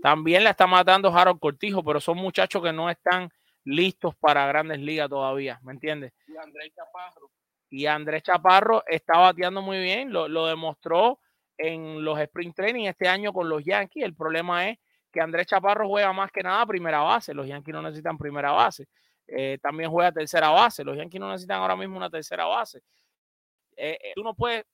También la está matando Harold Cortijo, pero son muchachos que no están listos para grandes ligas todavía, ¿me entiendes? Y Andrés Chaparro. Y Andrés Chaparro está bateando muy bien, lo, lo demostró en los sprint training este año con los Yankees. El problema es que Andrés Chaparro juega más que nada primera base. Los Yankees no necesitan primera base. Eh, también juega tercera base. Los Yankees no necesitan ahora mismo una tercera base. Eh, eh, tú, no puedes,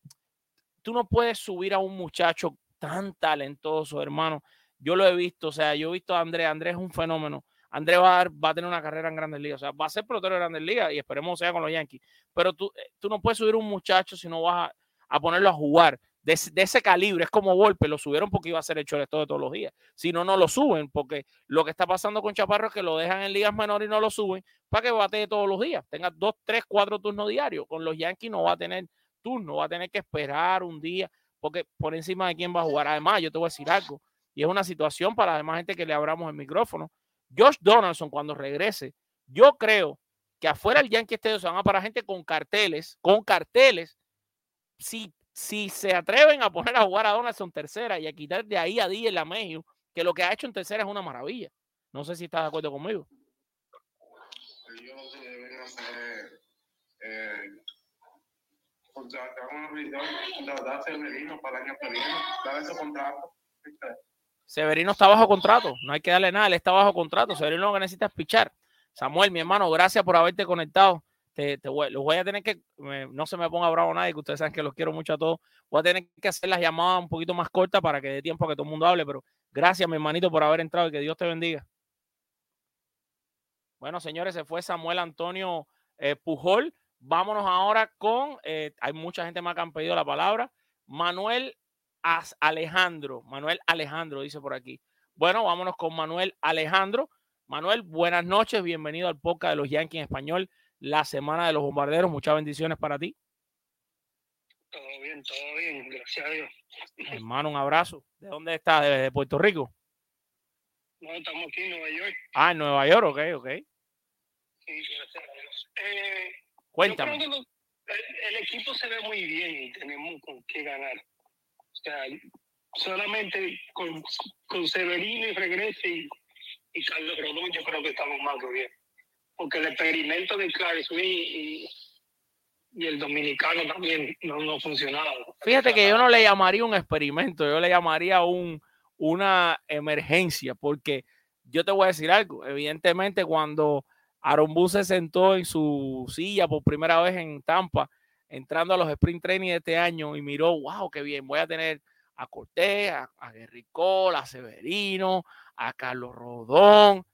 tú no puedes subir a un muchacho tan talentoso, hermano. Yo lo he visto, o sea, yo he visto a Andrés, Andrés es un fenómeno. Andrés va a, va a tener una carrera en Grandes Ligas, o sea, va a ser pelotero de Grandes Ligas y esperemos sea con los Yankees. Pero tú, tú no puedes subir un muchacho si no vas a, a ponerlo a jugar de, ese calibre. Es como golpe, lo subieron porque iba a ser hecho esto de todos los días. Si no, no lo suben, porque lo que está pasando con Chaparro es que lo dejan en ligas menores y no lo suben para que batee todos los días. Tenga dos, tres, cuatro turnos diarios. Con los Yankees no va a tener turno, va a tener que esperar un día, porque por encima de quién va a jugar. Además, yo te voy a decir algo, y es una situación para además gente que le abramos el micrófono. Josh Donaldson, cuando regrese, yo creo que afuera el Yankee Stadium se van a para gente con carteles, con carteles. Si si se atreven a poner a jugar a Donaldson tercera y a quitar de ahí a Díaz la México, que lo que ha hecho en tercera es una maravilla. No sé si estás de acuerdo conmigo. Ellos deben hacer eh, Severino para que viene. Severino está bajo contrato, no hay que darle nada, él está bajo contrato. Severino lo que necesita es pichar. Samuel, mi hermano, gracias por haberte conectado te, voy, los voy a tener que, no se me ponga bravo nadie, que ustedes saben que los quiero mucho a todos. Voy a tener que hacer las llamadas un poquito más cortas para que dé tiempo a que todo el mundo hable, pero gracias, mi hermanito, por haber entrado y que Dios te bendiga. Bueno, señores, se fue Samuel Antonio eh, Pujol. Vámonos ahora con, eh, hay mucha gente más que han pedido la palabra, Manuel Alejandro. Manuel Alejandro dice por aquí. Bueno, vámonos con Manuel Alejandro. Manuel, buenas noches, bienvenido al podcast de los Yankees en español la semana de los bombarderos. Muchas bendiciones para ti. Todo bien, todo bien, gracias a Dios. Hermano, un abrazo. ¿De dónde estás? ¿De, Puerto Rico? No, estamos aquí en Nueva York. Ah, en Nueva York, ok, ok. Sí, gracias a Dios. Eh, Cuéntame. el, equipo se ve muy bien y tenemos con qué ganar. O sea, solamente con, con Severino y Regrese y, y Carlos Rodón, yo creo que estamos más que bien porque el experimento de Clark Smith y, el dominicano también no, no funcionaba. Fíjate que yo no le llamaría un experimento, yo le llamaría un, una emergencia, porque yo te voy a decir algo, evidentemente cuando Aaron Boone se sentó en su silla por primera vez en Tampa, entrando a los sprint training de este año y miró, wow, qué bien, voy a tener a Cortés, a, a Guerricol, a Severino, a Carlos Rodón,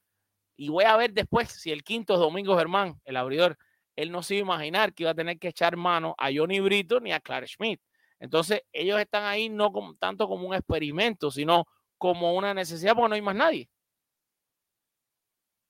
y voy a ver después si el quinto es Domingo Germán, el abridor, él no se iba a imaginar que iba a tener que echar mano a Johnny Brito ni a Clark Schmidt. Entonces, ellos están ahí no como, tanto como un experimento, sino como una necesidad porque no hay más nadie.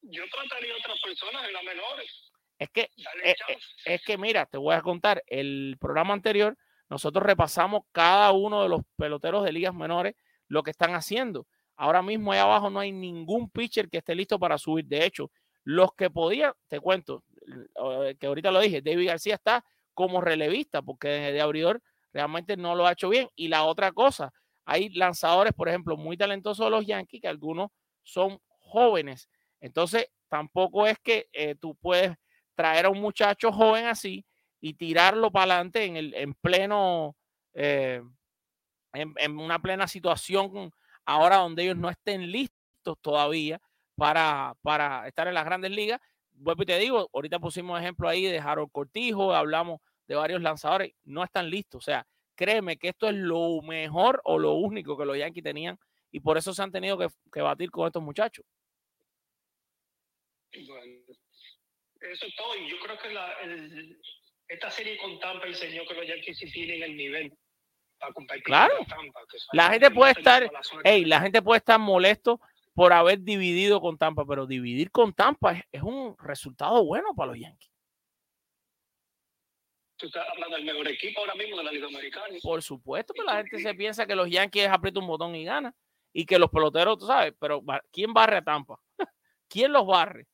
Yo trataría a otras personas en las menores. Es que, es, eh, eh, es que, mira, te voy a contar, el programa anterior, nosotros repasamos cada uno de los peloteros de ligas menores, lo que están haciendo. Ahora mismo ahí abajo no hay ningún pitcher que esté listo para subir. De hecho, los que podían, te cuento, eh, que ahorita lo dije, David García está como relevista porque de abridor realmente no lo ha hecho bien. Y la otra cosa, hay lanzadores, por ejemplo, muy talentosos de los Yankees, que algunos son jóvenes. Entonces, tampoco es que eh, tú puedes traer a un muchacho joven así y tirarlo para adelante en, el, en pleno, eh, en, en, una plena situación ahora donde ellos no estén listos todavía para, para estar en las grandes ligas. Vuelvo y te digo, ahorita pusimos ejemplo ahí de Harold Cortijo, hablamos de varios lanzadores, no están listos. O sea, créeme que esto es lo mejor o lo único que los Yankees tenían y por eso se han tenido que, batir con estos muchachos. Bueno, eso es todo. Y yo creo que la, esta serie con Tampa enseñó que los Yankees sí tienen el nivel Claro. la gente puede estar, hey, la gente puede estar molesto por haber dividido con Tampa, pero dividir con Tampa es, un resultado bueno para los Yankees. Tú estás hablando del mejor equipo ahora mismo de la Liga Americana. Por supuesto que la gente se piensa que los Yankees aprietan un botón y gana. Y que los peloteros, tú sabes, pero ¿quién barre a Tampa? ¿Quién los barre?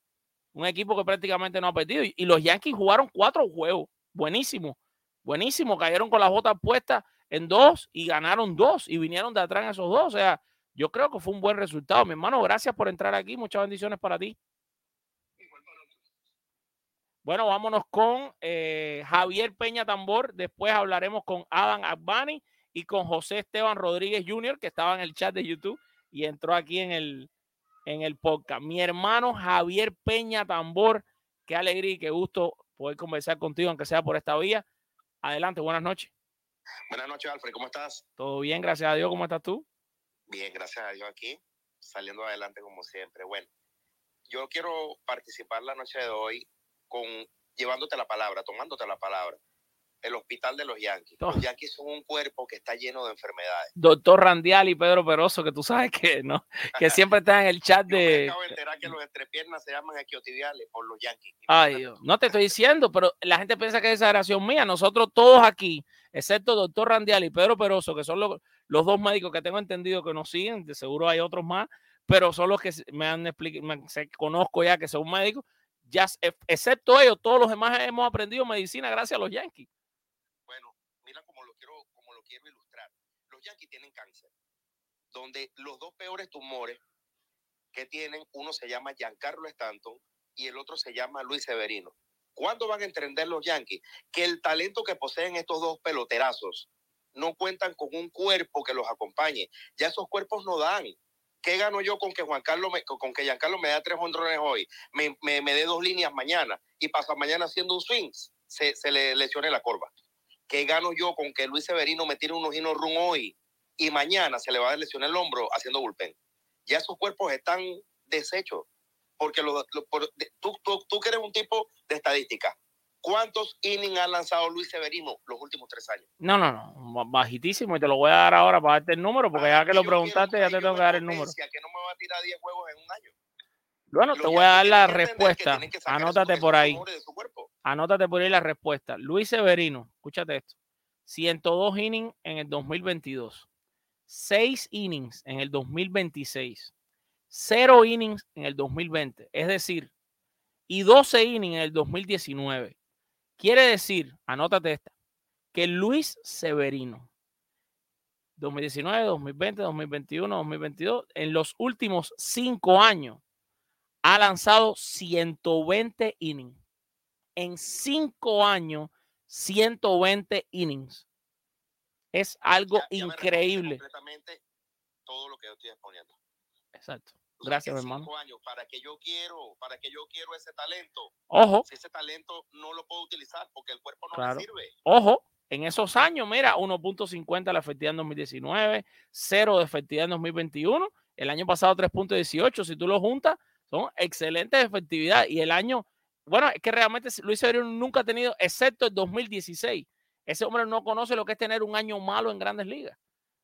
Un equipo que prácticamente no ha perdido. Y, y los Yankees jugaron cuatro juegos. Buenísimo. Buenísimo. Cayeron con las botas puestas en dos y ganaron dos y vinieron de atrás esos dos. O sea, yo creo que fue un buen resultado. Mi hermano, gracias por entrar aquí. Muchas bendiciones para ti. Bueno, vámonos con eh, Javier Peña Tambor. Después hablaremos con Adam Agbani y con José Esteban Rodríguez Jr., que estaba en el chat de YouTube y entró aquí en el, en el podcast. Mi hermano Javier Peña Tambor, qué alegría y qué gusto poder conversar contigo, aunque sea por esta vía. Adelante, buenas noches. Buenas noches, Alfred, ¿cómo estás? Todo bien, gracias a Dios, ¿cómo estás tú? Bien, gracias a Dios aquí. saliendo adelante como siempre. Bueno, yo quiero participar la noche de hoy con llevándote la palabra, tomándote la palabra. El hospital de los Yankees. Los Yankees son un cuerpo que está lleno de enfermedades. Doctor Randial y Pedro Peroso, que tú sabes que no, que siempre están en el chat de. Yo me acabo de enterar que los entrepiernas se llaman equiotibiales por los Yankees. Ay, Dios. No te estoy diciendo, pero la gente piensa que es exageración mía. Nosotros todos aquí, excepto doctor Randial y Pedro Peroso, que son los, los dos médicos que tengo entendido que nos siguen, de seguro hay otros más, pero son los que me han explicado, conozco ya que son médicos, ya, excepto ellos, todos los demás hemos aprendido medicina gracias a los Yankees. Bueno, mira cómo lo quiero, como lo quiero ilustrar. Los Yankees tienen cáncer, donde los dos peores tumores que tienen, uno se llama Giancarlo Stanton y el otro se llama Luis Severino. ¿Cuándo van a entender los Yankees que el talento que poseen estos dos peloterazos no cuentan con un cuerpo que los acompañe? Ya esos cuerpos no dan. ¿Qué gano yo con que Juan Carlos me, con que Giancarlo me da tres honrones hoy, me, me, dé dos líneas mañana y pasa mañana haciendo un swing? Se, se le lesione la corva. ¿Qué gano yo con que Luis Severino me tire unos hinos run hoy y mañana se le va a lesionar el hombro haciendo bullpen? Ya esos cuerpos están deshechos. Porque tú, tú, tú que eres un tipo de estadística, ¿Cuántos innings ha lanzado Luis Severino los últimos tres años? No, no, no, bajitísimo y te lo voy a dar ahora para darte el número, porque ya que lo preguntaste ya te tengo que dar el número. que no me va a tirar 10 juegos en un año. Bueno, te voy a dar la respuesta. Anótate por ahí. Anótate por ahí la respuesta. Luis Severino, escúchate esto. 102 innings en el 2022. 6 innings en el 2026. 0 innings en el 2020. Es decir, y 12 innings en el 2019. Quiere decir, anótate esta, que Luis Severino, 2019, 2020, 2021, 2022, en los últimos cinco años, ha lanzado 120 innings. En cinco años, 120 innings. Es algo increíble. todo lo que yo estoy exponiendo. Exacto. Gracias, hermano. para que yo quiero, para que yo quiero ese talento. Ojo. Si ese talento no lo puedo utilizar porque el cuerpo no me sirve. Ojo, en esos años, mira, 1.50 la efectividad en 2019, 0 de efectividad en 2021, el año pasado 3.18, si tú lo juntas, son excelentes efectividad y el año, bueno, es que realmente Luis Severino nunca ha tenido, excepto el 2016, ese hombre no conoce lo que es tener un año malo en grandes ligas.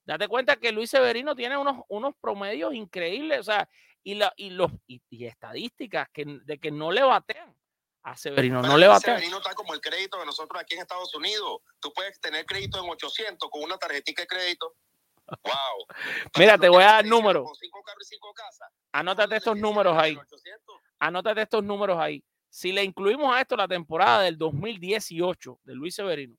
Date cuenta que Luis Severino tiene unos, unos promedios increíbles, o sea, y, la, y, los, y, estadísticas que, de que no le batean a Severino, no le batean. Severino está como el crédito de nosotros aquí en Estados Unidos. Tú puedes tener crédito en 800 con una tarjetita de crédito. ¡Wow! Mira, te voy a dar números. Anótate estos números ahí. Anótate estos números ahí. Si le incluimos a esto la temporada del 2018 de Luis Severino,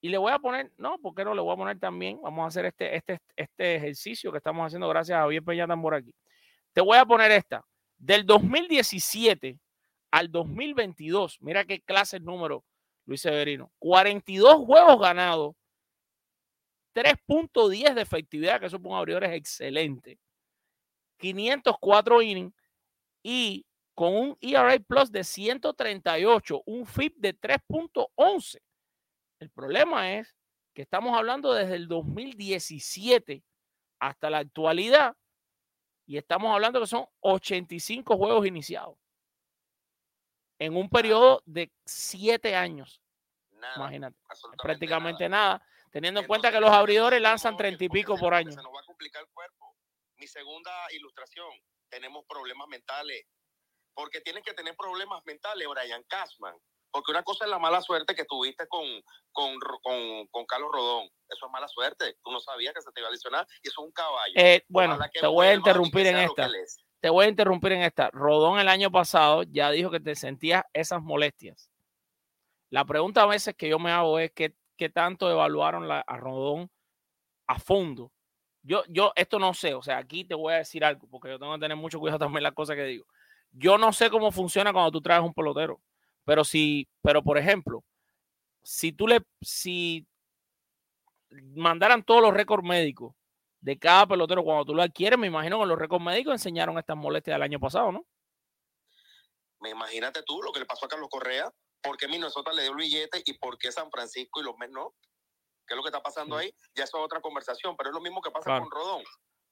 y le voy a poner, no, ¿por qué no? Le voy a poner también, vamos a hacer este, este, este ejercicio que estamos haciendo gracias a Javier Peña por aquí. Te voy a poner esta. Del 2017 al 2022, mira qué clase el número, Luis Severino. 42 juegos ganados, 3.10 de efectividad, que eso para un abridor es excelente. 504 innings y con un ERA Plus de 138, un FIP de 3.11. El problema es que estamos hablando desde el 2017 hasta la actualidad y estamos hablando que son 85 juegos iniciados en un periodo de 7 años. Imagínate, prácticamente nada. teniendo en cuenta que los abridores lanzan 30 y pico por año. Se nos va a complicar el cuerpo. Mi segunda ilustración, tenemos problemas mentales, porque tienen que tener problemas mentales, Brian Cashman. Porque una cosa es la mala suerte que tuviste con, con, con, Carlos Rodón. Eso es mala suerte. Tú no sabías que se te iba a lesionar y eso es un caballo. Eh, bueno, te voy a interrumpir en esta. Te voy a interrumpir en esta. Rodón el año pasado ya dijo que te sentías esas molestias. La pregunta a veces que yo me hago es qué, qué tanto evaluaron a Rodón a fondo. Yo, yo esto no sé, o sea, aquí te voy a decir algo, porque yo tengo que tener mucho cuidado también las cosas que digo. Yo no sé cómo funciona cuando tú traes un pelotero. Pero si, pero por ejemplo, si tú le, si mandaran todos los récords médicos de cada pelotero cuando tú lo adquieres, me imagino que los récords médicos enseñaron estas molestias del año pasado, ¿no? Me imagínate tú lo que le pasó a Carlos Correa, por qué Minnesota le dio el billete y por qué San Francisco y los Mets no. ¿Qué es lo que está pasando ahí? Ya eso es otra conversación, pero es lo mismo que pasa con Rodón.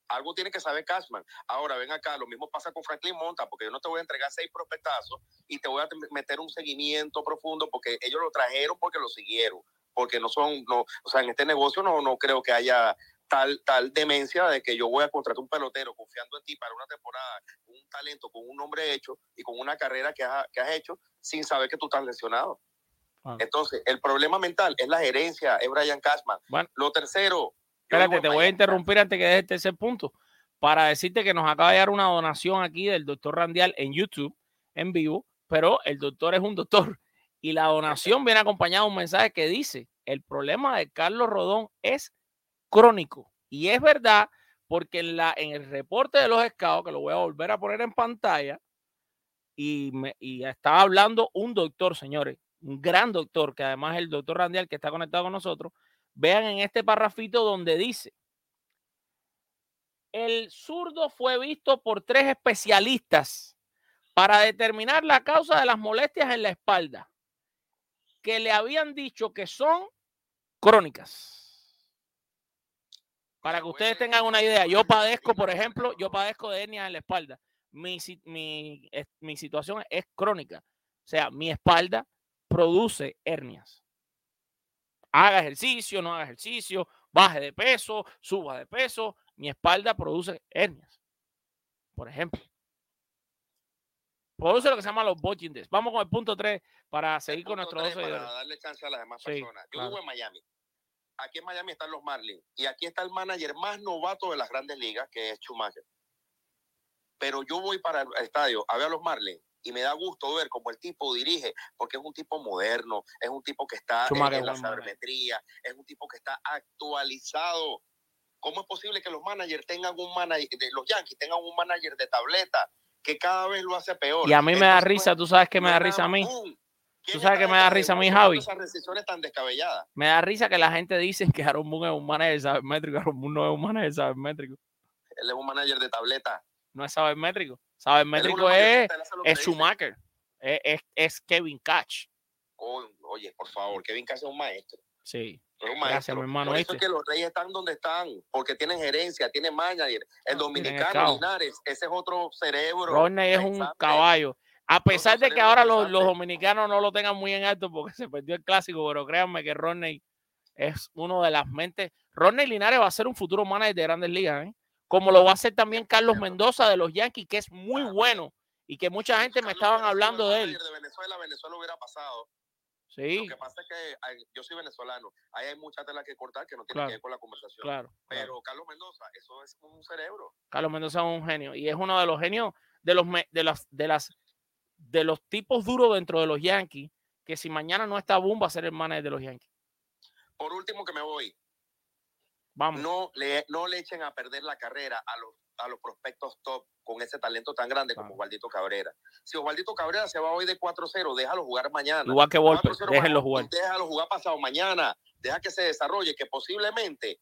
Algo tiene que saber Cashman. Ahora, ven acá, lo mismo pasa con Franklin Monta, porque yo no te voy a entregar seis prospectazos y te voy a meter un seguimiento profundo porque ellos lo trajeron porque lo siguieron, porque no son, no, o sea, en este negocio no, no creo que haya tal, tal demencia de que yo voy a contratar un pelotero confiando en ti para una temporada, con un talento, con un nombre hecho y con una carrera que has, que has hecho sin saber que tú estás lesionado. Ah. Entonces, el problema mental es la gerencia, es Brian Cashman. Bueno. Lo tercero. Espérate, te voy a interrumpir antes que dejes el tercer punto para decirte que nos acaba de dar una donación aquí del doctor Randial en YouTube, en vivo, pero el doctor es un doctor y la donación viene acompañada de un mensaje que dice, el problema de Carlos Rodón es crónico. Y es verdad, porque en, la, en el reporte de los scouts, que lo voy a volver a poner en pantalla, y, me, y estaba hablando un doctor, señores, un gran doctor, que además es el doctor Randial que está conectado con nosotros, vean en este parrafito donde dice, el zurdo fue visto por tres especialistas para determinar la causa de las molestias en la espalda, que le habían dicho que son crónicas. Para que ustedes tengan una idea, yo padezco, por ejemplo, yo padezco de hernias en la espalda. Mi, mi, mi situación es crónica. O sea, mi espalda produce hernias. Haga ejercicio, no haga ejercicio, baje de peso, suba de peso, mi espalda produce hernias. Por ejemplo. Produce lo que se llama los discs. Vamos con el punto 3 para seguir con tres, 12 para darle chance a las demás Sí, personas. Yo claro. vivo en Miami. Aquí en Miami están los Marlins y aquí está el manager más novato de las grandes ligas, que es Schumacher. Pero yo voy para el estadio a ver a los Marlins y me da gusto ver cómo el tipo dirige, porque es un tipo moderno, es un tipo que está en- la sabermetría, es un tipo que está actualizado. ¿Cómo es posible que los managers tengan un manager, de los Yankees tengan un manager de tableta que cada vez lo hace peor? Y a mí me da risa, tú sabes que me da risa a mí. más, ¡pum! ¿Quién Tú sabes que me da risa a mí, Javi. tan descabelladas. Me da risa que la gente dice que Aaron Boone es un manager sabermétrico. Aaron Boone no es un manager sabermétrico. Él es un manager de tableta. No es sabermétrico. Él es Sabermétrico una es, es. Schumacher. Es, es, es Kevin. Oh, oye, por favor, Kevin Cash es un maestro. Sí. pero un Gracias, maestro. mi hermano, Por es que los Reyes están donde están, porque tienen gerencia, tienen manager. El tienen dominicano. Linares, ese es otro cerebro. Rodney es un caballo. A pesar de que ahora los, los dominicanos no lo tengan muy en alto porque se perdió el clásico, pero créanme que Rodney es uno de las mentes. Rodney Linares va a ser un futuro manager de grandes ligas, ¿eh? Como lo va a hacer también Carlos Mendoza de los Yankees, que es muy También. bueno y que mucha gente me estaban hablando de él. De Venezuela, Venezuela hubiera pasado. Sí, Lo que pasa es que yo soy venezolano. Ahí hay mucha tela que cortar que no tiene Claro. que ver con la conversación. claro. claro. Pero Carlos Mendoza, eso es un cerebro. Carlos Mendoza es un genio y es uno de los genios de los de las de las de los tipos duros dentro de los Yankees que si mañana no está Boom va a ser el manager de los Yankees. Por último que me voy, Vamos. no le, no le echen a perder la carrera a los, a los prospectos top con ese talento tan grande como. Osvaldito Cabrera. Si Osvaldito Cabrera se va hoy de 4-0, déjalo jugar mañana. Igual que Volpe, 4-0 déjenlo jugar. Déjalo jugar pasado mañana. Deja que se desarrolle, que posiblemente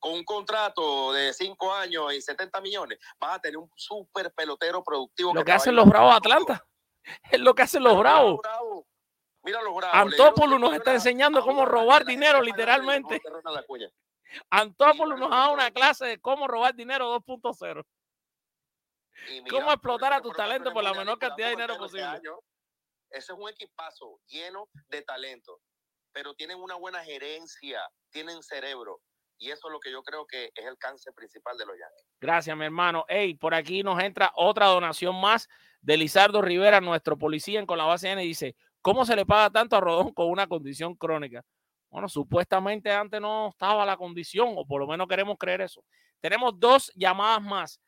con un contrato de 5 años y 70 millones vas a tener un súper pelotero productivo. Lo que hacen los Bravos de. Atlanta. Es lo que hacen los Bravos. Mira los Bravos. Antópolis nos está enseñando cómo robar dinero, literalmente. Antópolis nos da una clase de cómo robar dinero 2.0. Y ¿Cómo explotar a eso tus talentos por la menor cantidad de dinero terceros posible? este año. Ese es un equipazo lleno de talento, pero tienen una buena gerencia, tienen cerebro. Y eso es lo que yo creo que es el cáncer principal de los Yankees. Gracias, mi hermano. Ey, por aquí nos entra otra donación más de Lizardo Rivera, nuestro policía en con la base N, y dice, ¿cómo se le paga tanto a Rodón con una condición crónica? Bueno, supuestamente antes no estaba la condición, o por lo menos queremos creer eso. Tenemos dos llamadas más.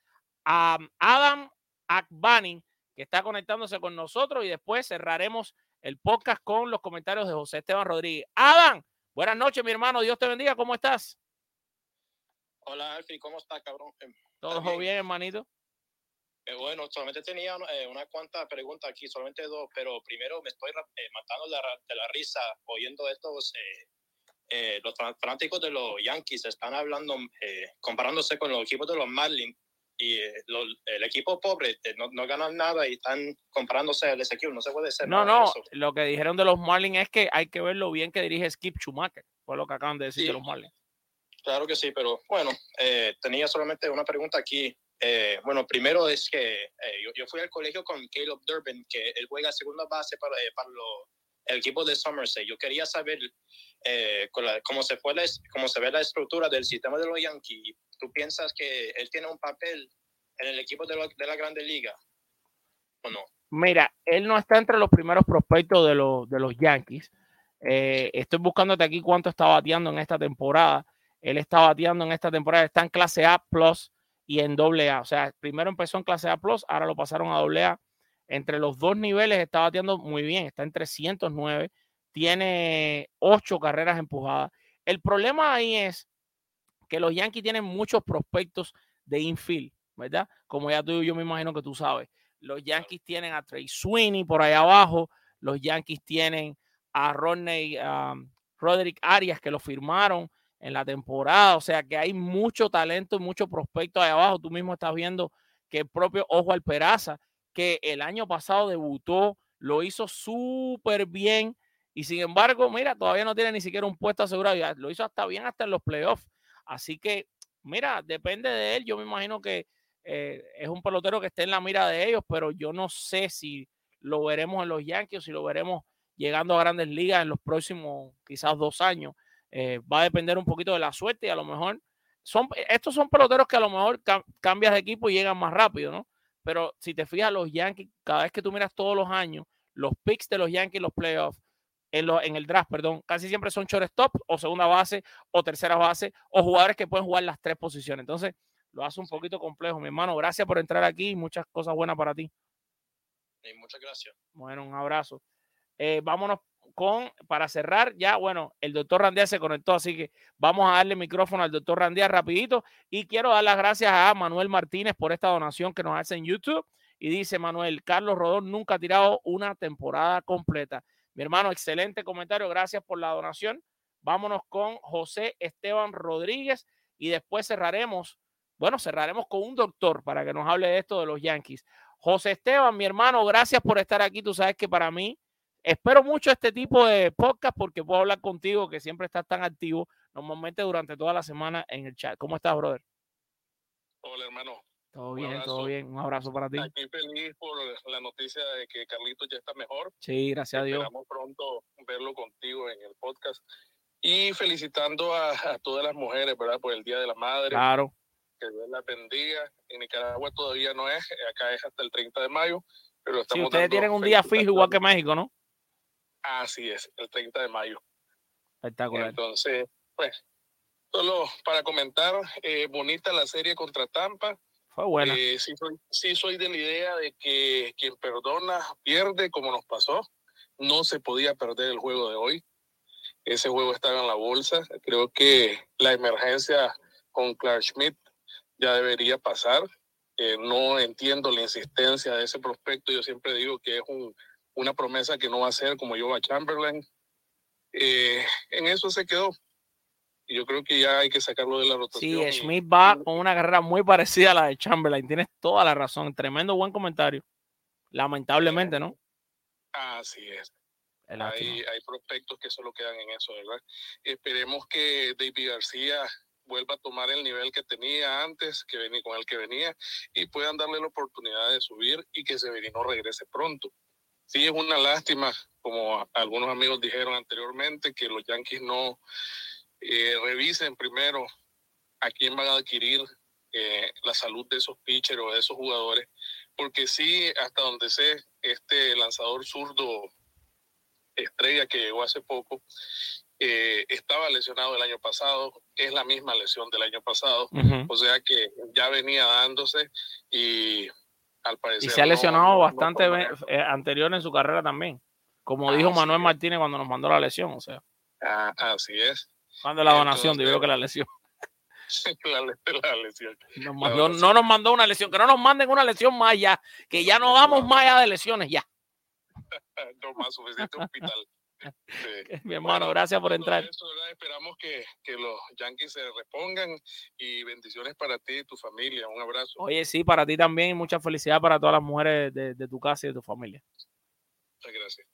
A Adam Akbani, que está conectándose con nosotros, y después cerraremos el podcast con los comentarios de José Esteban Rodríguez. Adam, buenas noches, mi hermano. Dios te bendiga. ¿Cómo estás? Hola Alfie, ¿cómo estás, cabrón? ¿Todo bien. bien, hermanito? Eh, bueno, solamente tenía eh, unas cuantas preguntas aquí, solamente dos, pero primero me estoy eh, matando de de la risa oyendo estos, eh, eh, los fan- fanáticos de los Yankees están hablando, comparándose con los equipos de los Marlins y el equipo pobre no, no ganan nada y están comparándose al ese equipo, no se puede ser No, no, eso. lo que dijeron de los Marlins es que hay que ver lo bien que dirige Skip Schumacher, fue lo que acaban de decir Sí. de los Marlins. Claro que sí, pero bueno, eh, tenía solamente una pregunta aquí. Eh, bueno, primero es que eh, yo, yo, fui al colegio con Caleb Durbin, que él juega segunda base para, para lo, el equipo de Somerset. Yo quería saber la, cómo, se fue la, cómo se ve la estructura del sistema de los Yankees. ¿Tú piensas que él tiene un papel en el equipo de, lo, de la Grande Liga o no? Mira, él no está entre los primeros prospectos de los, de los Yankees. estoy buscándote aquí cuánto está bateando en esta temporada. Él está bateando en esta temporada, está en clase A plus y en doble A. O sea, primero empezó en clase A plus, ahora lo pasaron a doble A. Entre los dos niveles está bateando muy bien, está en 309, tiene ocho carreras empujadas. El problema ahí es que los Yankees tienen muchos prospectos de infield, ¿verdad? Como ya tú yo me imagino que tú sabes. Los Yankees tienen a Trey Sweeney por ahí abajo, los Yankees tienen a Rodney um, Roderick Arias que lo firmaron en la temporada. O sea que hay mucho talento y mucho prospecto ahí abajo. Tú mismo estás viendo que el propio Ojo Alperaza, que el año pasado debutó, lo hizo súper bien. Y sin embargo, mira, todavía no tiene ni siquiera un puesto asegurado. lo hizo hasta bien hasta en los playoffs. Así que, mira, depende de él. Yo me imagino que eh, es un pelotero que esté en la mira de ellos, pero yo no sé si lo veremos en los Yankees o si lo veremos llegando a grandes ligas en los próximos quizás dos años. Eh, va a depender un poquito de la suerte y a lo mejor son, estos son peloteros que a lo mejor cambias de equipo y llegan más rápido, ¿no? Pero si te fijas, los Yankees, cada vez que tú miras todos los años, los picks de los Yankees, los playoffs, en, en el draft, perdón, casi siempre son shortstop o segunda base o tercera base o jugadores que pueden jugar las tres posiciones. Entonces, lo hace un poquito complejo, mi hermano. Gracias por entrar aquí y muchas cosas buenas para ti. muchas gracias. Bueno, un abrazo. Eh, vámonos con, para cerrar, ya, bueno, el doctor Randía se conectó, así que vamos a darle micrófono al doctor Randía rapidito. Y quiero dar las gracias a Manuel Martínez por esta donación que nos hace en YouTube. Y dice Manuel, Carlos Rodón nunca ha tirado una temporada completa. Mi hermano, excelente comentario, gracias por la donación. Vámonos con José Esteban Rodríguez y después cerraremos, bueno, cerraremos con un doctor para que nos hable de esto de los Yankees. José Esteban, mi hermano, gracias por estar aquí. Tú sabes que para mí Espero mucho este tipo de podcast porque puedo hablar contigo, que siempre estás tan activo, normalmente durante toda la semana en el chat. ¿Cómo estás, brother? Hola, hermano. Todo bien, todo bien. Un abrazo para ti. Aquí feliz por la noticia de que Carlitos ya está mejor. Sí, gracias a Dios. Esperamos pronto verlo contigo en el podcast. Y felicitando a, todas las mujeres, ¿verdad? Por el Día de la Madre. Claro. Que Dios las bendiga. En Nicaragua todavía no es, acá es hasta el 30 de mayo. Pero estamos ustedes tienen un día fijo igual que México, ¿no? Así es, el 30 de mayo. Espectacular. Entonces, pues, solo para comentar, eh, bonita la serie contra Tampa. Fue buena. Eh, sí, soy, sí, soy de la idea de que quien perdona pierde, como nos pasó. No se podía perder el juego de hoy. Ese juego estaba en la bolsa. Creo que la emergencia con Clark Schmidt ya debería pasar. Eh, no entiendo la insistencia de ese prospecto. Yo siempre digo que es un una promesa que no va a ser como yo a Chamberlain. Eh, en eso se quedó. Y yo creo que ya hay que sacarlo de la rotación. Sí, Smith va con una carrera muy parecida a la de Chamberlain. Tienes toda la razón. Tremendo buen comentario. Lamentablemente, ¿no? Así es. Hay, hay prospectos que solo quedan en eso, ¿verdad? Esperemos que David García vuelva a tomar el nivel que tenía antes, que venía con el que venía, y puedan darle la oportunidad de subir y que Severino regrese pronto. Sí, es una lástima, como algunos amigos dijeron anteriormente, que los Yankees no eh, revisen primero a quién van a adquirir eh, la salud de esos pitchers o de esos jugadores, porque sí, hasta donde sé, este lanzador zurdo estrella que llegó hace poco, eh, estaba lesionado el año pasado, es la misma lesión del año pasado, o sea que ya venía dándose y y se ha lesionado bastante eh, anterior en su carrera también. Como dijo Manuel Martínez cuando nos mandó la lesión, o sea. Ah, así es. Cuando la donación, digo que la lesión. la, lesión. No nos mandó una lesión, que no nos manden una lesión más ya, que ya no vamos más allá de lesiones ya. no más suficiente hospital. Mi hermano, gracias por entrar. Esperamos que, que, los Yankees se repongan y bendiciones para ti y tu familia. Un abrazo. Oye, sí, para ti también y mucha felicidad para todas las mujeres de, de tu casa y de tu familia. Muchas gracias.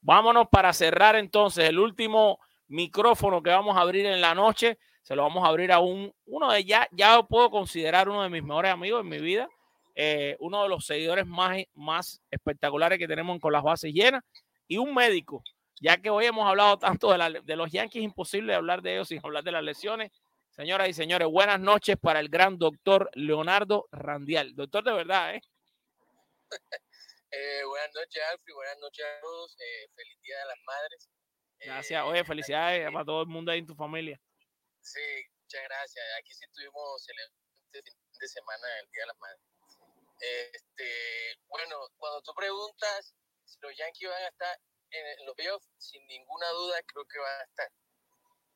Vámonos para cerrar entonces el último micrófono que vamos a abrir en la noche. Se lo vamos a abrir a un, uno de ya, ya puedo considerar uno de mis mejores amigos en mi vida, eh, uno de los seguidores más, más espectaculares que tenemos con las bases llenas y un médico, ya que hoy hemos hablado tanto de, de los Yankees, imposible hablar de ellos sin hablar de las lesiones. Señoras y señores, buenas noches para el gran doctor Leonardo Randial. Doctor de verdad, ¿eh? eh buenas noches, Alfred. Buenas noches a todos. Eh, feliz Día de las Madres. Gracias. Oye, felicidades para todo el mundo ahí en tu familia. Sí, muchas gracias. Aquí sí tuvimos el fin de semana el Día de las Madres. Este, bueno, cuando tú preguntas si los Yankees van a estar en los playoffs, sin ninguna duda creo que van a estar.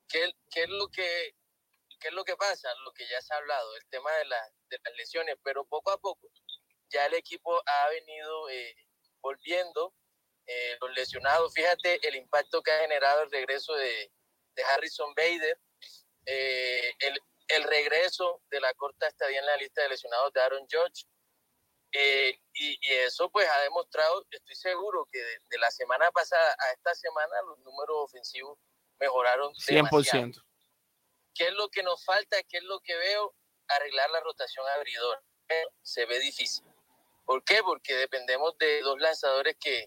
¿Qué, qué es lo que qué es lo que pasa? Lo que ya se ha hablado, el tema de, de las lesiones, pero poco a poco ya el equipo ha venido eh, volviendo. Eh, los lesionados, fíjate el impacto que ha generado el regreso de, de Harrison Bader, eh, el, el, regreso de la corta estadía en la lista de lesionados de Aaron Judge. Eh, y, y, eso pues ha demostrado, estoy seguro que de, la semana pasada a esta semana los números ofensivos mejoraron 100%. ¿Qué es lo que nos falta? ¿Qué es lo que veo? Arreglar la rotación abridor. Se ve difícil. ¿Por qué? Porque dependemos de dos lanzadores que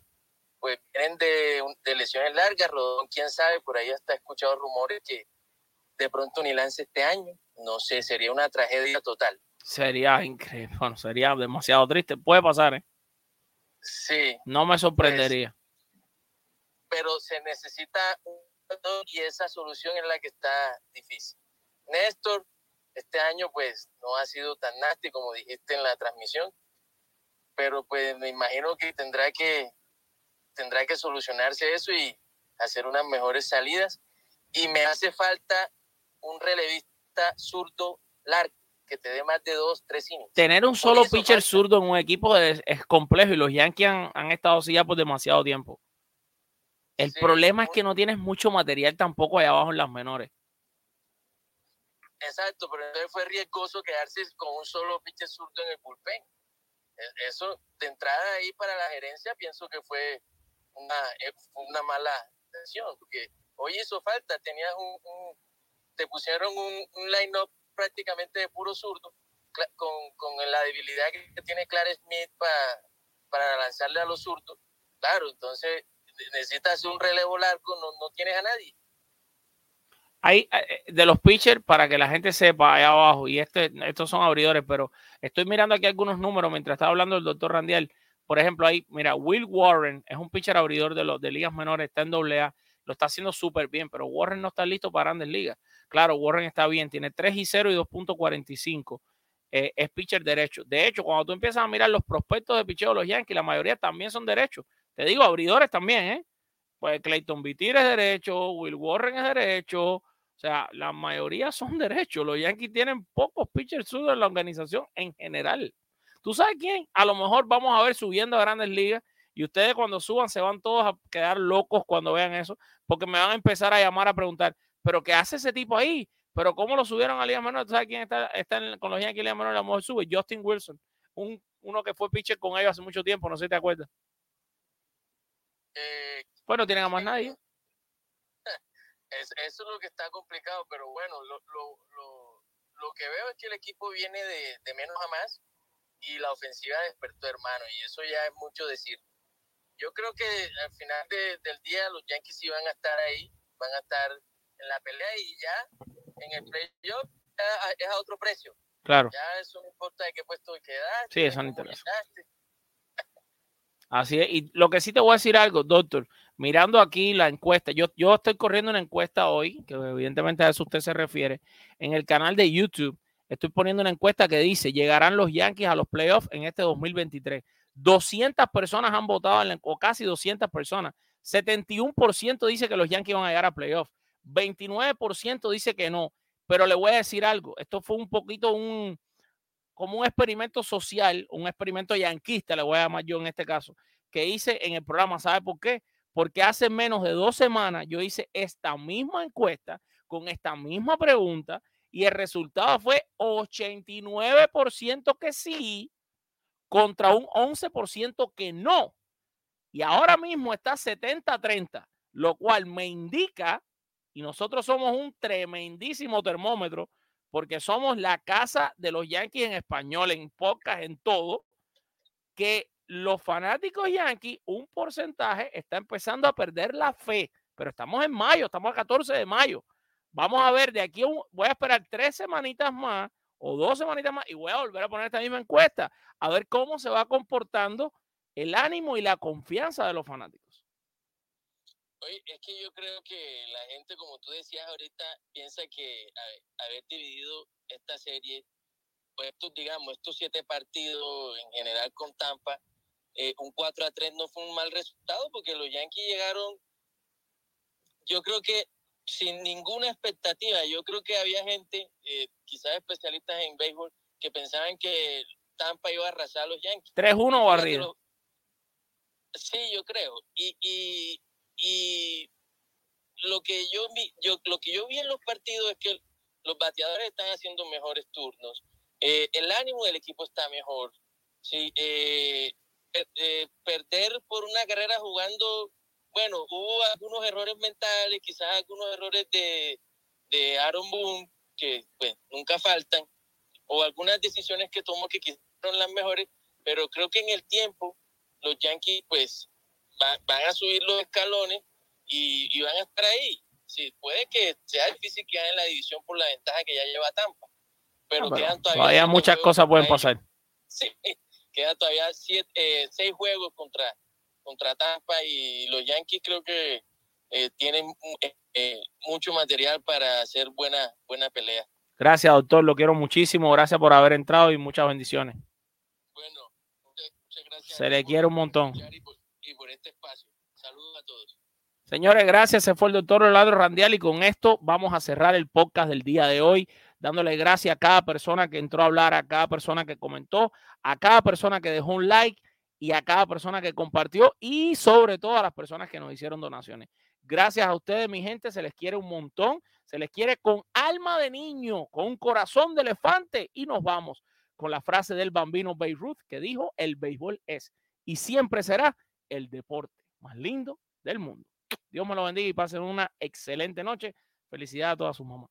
pues vienen de, de lesiones largas. Rodón, quién sabe, por ahí hasta he escuchado rumores que de pronto ni lance este año. No sé, sería una tragedia total. Sería increíble, bueno, sería demasiado triste. Puede pasar, ¿eh? Sí. No me sorprendería. pero se necesita un y esa solución es la que está difícil. Néstor, este año pues no ha sido tan nasty como dijiste en la transmisión, pero pues me imagino que tendrá que tendrá que solucionarse eso y hacer unas mejores salidas. Y me hace falta un relevista zurdo largo que te dé más de dos, tres innings. Tener un solo pitcher zurdo en un equipo es, complejo y los Yankees han, estado así ya por demasiado tiempo. El problema es que no tienes mucho material tampoco allá abajo en las menores. Exacto, pero entonces fue riesgoso quedarse con un solo pitcher zurdo en el bullpen. E, eso, de entrada ahí para la gerencia, pienso que fue una, eh, una mala decisión, porque hoy hizo falta, tenías un, te pusieron un, un line-up prácticamente de puro zurdo, con, con la debilidad que tiene Clark Smith para, para lanzarle a los zurdos. Claro, entonces necesitas un relevo largo, no, no tienes a nadie. Hay eh, de los pitchers, para que la gente sepa ahí abajo, y este, estos son abridores, pero estoy mirando aquí algunos números mientras estaba hablando el doctor Randial. Por ejemplo, ahí, mira, Will Warren es un pitcher abridor de los de ligas menores, está en doble A, lo está haciendo súper bien, pero Warren no está listo para grandes ligas. Claro, Warren está bien, tiene 3 y 0 y 2.45. Eh, es pitcher derecho. De hecho, cuando tú empiezas a mirar los prospectos de picheo de los Yankees, la mayoría también son derechos. Te digo, abridores también, ¿eh? Pues Clayton Vitir es derecho, Will Warren es derecho. O sea, la mayoría son derechos. Los Yankees tienen pocos pitchers zurdos en la organización en general. ¿Tú sabes quién? A lo mejor vamos a ver subiendo a grandes ligas y ustedes cuando suban se van todos a quedar locos cuando vean eso, porque me van a empezar a llamar a preguntar, pero ¿qué hace ese tipo ahí? Pero ¿cómo lo subieron a Liga Menor? ¿Sabes quién está, está con los Yankees Liga Menor? A lo mejor sube Justin Wilson, un, uno que fue pitcher con ellos hace mucho tiempo, no sé si te acuerdas. Eh, pues no tienen a más nadie. eso es lo que está complicado, pero bueno, lo, lo, lo, lo que veo es que el equipo viene de, de, menos a más y la ofensiva despertó, hermano, y eso ya es mucho decir. Yo creo que al final del día los Yankees iban a estar ahí, van a estar en la pelea y ya en el playoff es a otro precio. Claro. Ya eso no importa de qué puesto quedaste. Sí, eso no interesa. Así es. Y lo que sí te voy a decir algo, doctor, mirando aquí la encuesta, yo, yo estoy corriendo una encuesta hoy, que evidentemente a eso usted se refiere, en el canal de YouTube. Estoy poniendo una encuesta que dice, llegarán los Yankees a los playoffs en este 2023. 200 personas han votado, en o casi 200 personas. 71% dice que los Yankees van a llegar a playoffs. 29% dice que no. Pero le voy a decir algo. Esto fue un poquito un, como un experimento social, un experimento yanquista, le voy a llamar yo en este caso, que hice en el programa. ¿Sabe por qué? Porque hace menos de dos semanas yo hice esta misma encuesta con esta misma pregunta y el resultado fue 89% que sí contra un 11% que no. Y ahora mismo está 70-30, lo cual me indica Y nosotros somos un tremendísimo termómetro porque somos la casa de los Yankees en español, en podcast, en todo, que los fanáticos Yankees, un porcentaje, está empezando a perder la fe. Pero estamos en mayo, estamos a 14 de mayo. Vamos a ver, de aquí voy a esperar tres semanitas más o dos semanitas más y voy a volver a poner esta misma encuesta a ver cómo se va comportando el ánimo y la confianza de los fanáticos. Oye, es que yo creo que la gente, como tú decías ahorita, piensa que haber dividido esta serie, pues estos, digamos, estos siete partidos en general con Tampa, eh, un 4 a 3 no fue un mal resultado porque los Yankees llegaron, yo creo que sin ninguna expectativa. Yo creo que había gente, eh, quizás especialistas en béisbol, que pensaban que Tampa iba a arrasar a los Yankees. 3-1 o arriba. Sí, yo creo. Y, y, y lo que yo vi, yo, lo que yo vi en los partidos es que los bateadores están haciendo mejores turnos. Eh, el ánimo del equipo está mejor. Sí, eh, perder por una carrera jugando bueno, hubo algunos errores mentales, quizás algunos errores de, de Aaron Boone, que pues nunca faltan, o algunas decisiones que tomó que quizás fueron las mejores, pero creo que en el tiempo los Yankees pues van a subir los escalones y, van a estar ahí. Sí, puede que sea difícil quedar en la división por la ventaja que ya lleva Tampa, pero, quedan todavía... muchas cosas pueden pasar. Sí, quedan todavía siete, eh, seis juegos contra contra Tampa y los Yankees creo que eh, tienen eh, eh, mucho material para hacer buena, buena pelea. Gracias, doctor, lo quiero muchísimo. Gracias por haber entrado y muchas bendiciones. Bueno, muchas gracias. Se le quiere un montón. Por, este espacio. Saludos a todos. Señores, gracias. Se fue el doctor Rolando Randial y con esto vamos a cerrar el podcast del día de hoy, dándole gracias a cada persona que entró a hablar, a cada persona que comentó, a cada persona que dejó un like y a cada persona que compartió y sobre todo a las personas que nos hicieron donaciones. Gracias a ustedes, mi gente, se les quiere un montón, se les quiere con alma de niño, con un corazón de elefante y nos vamos con la frase del bambino Beirut que dijo, el béisbol es y siempre será el deporte más lindo del mundo. Dios me lo bendiga y pasen una excelente noche. Felicidades a todas sus mamás.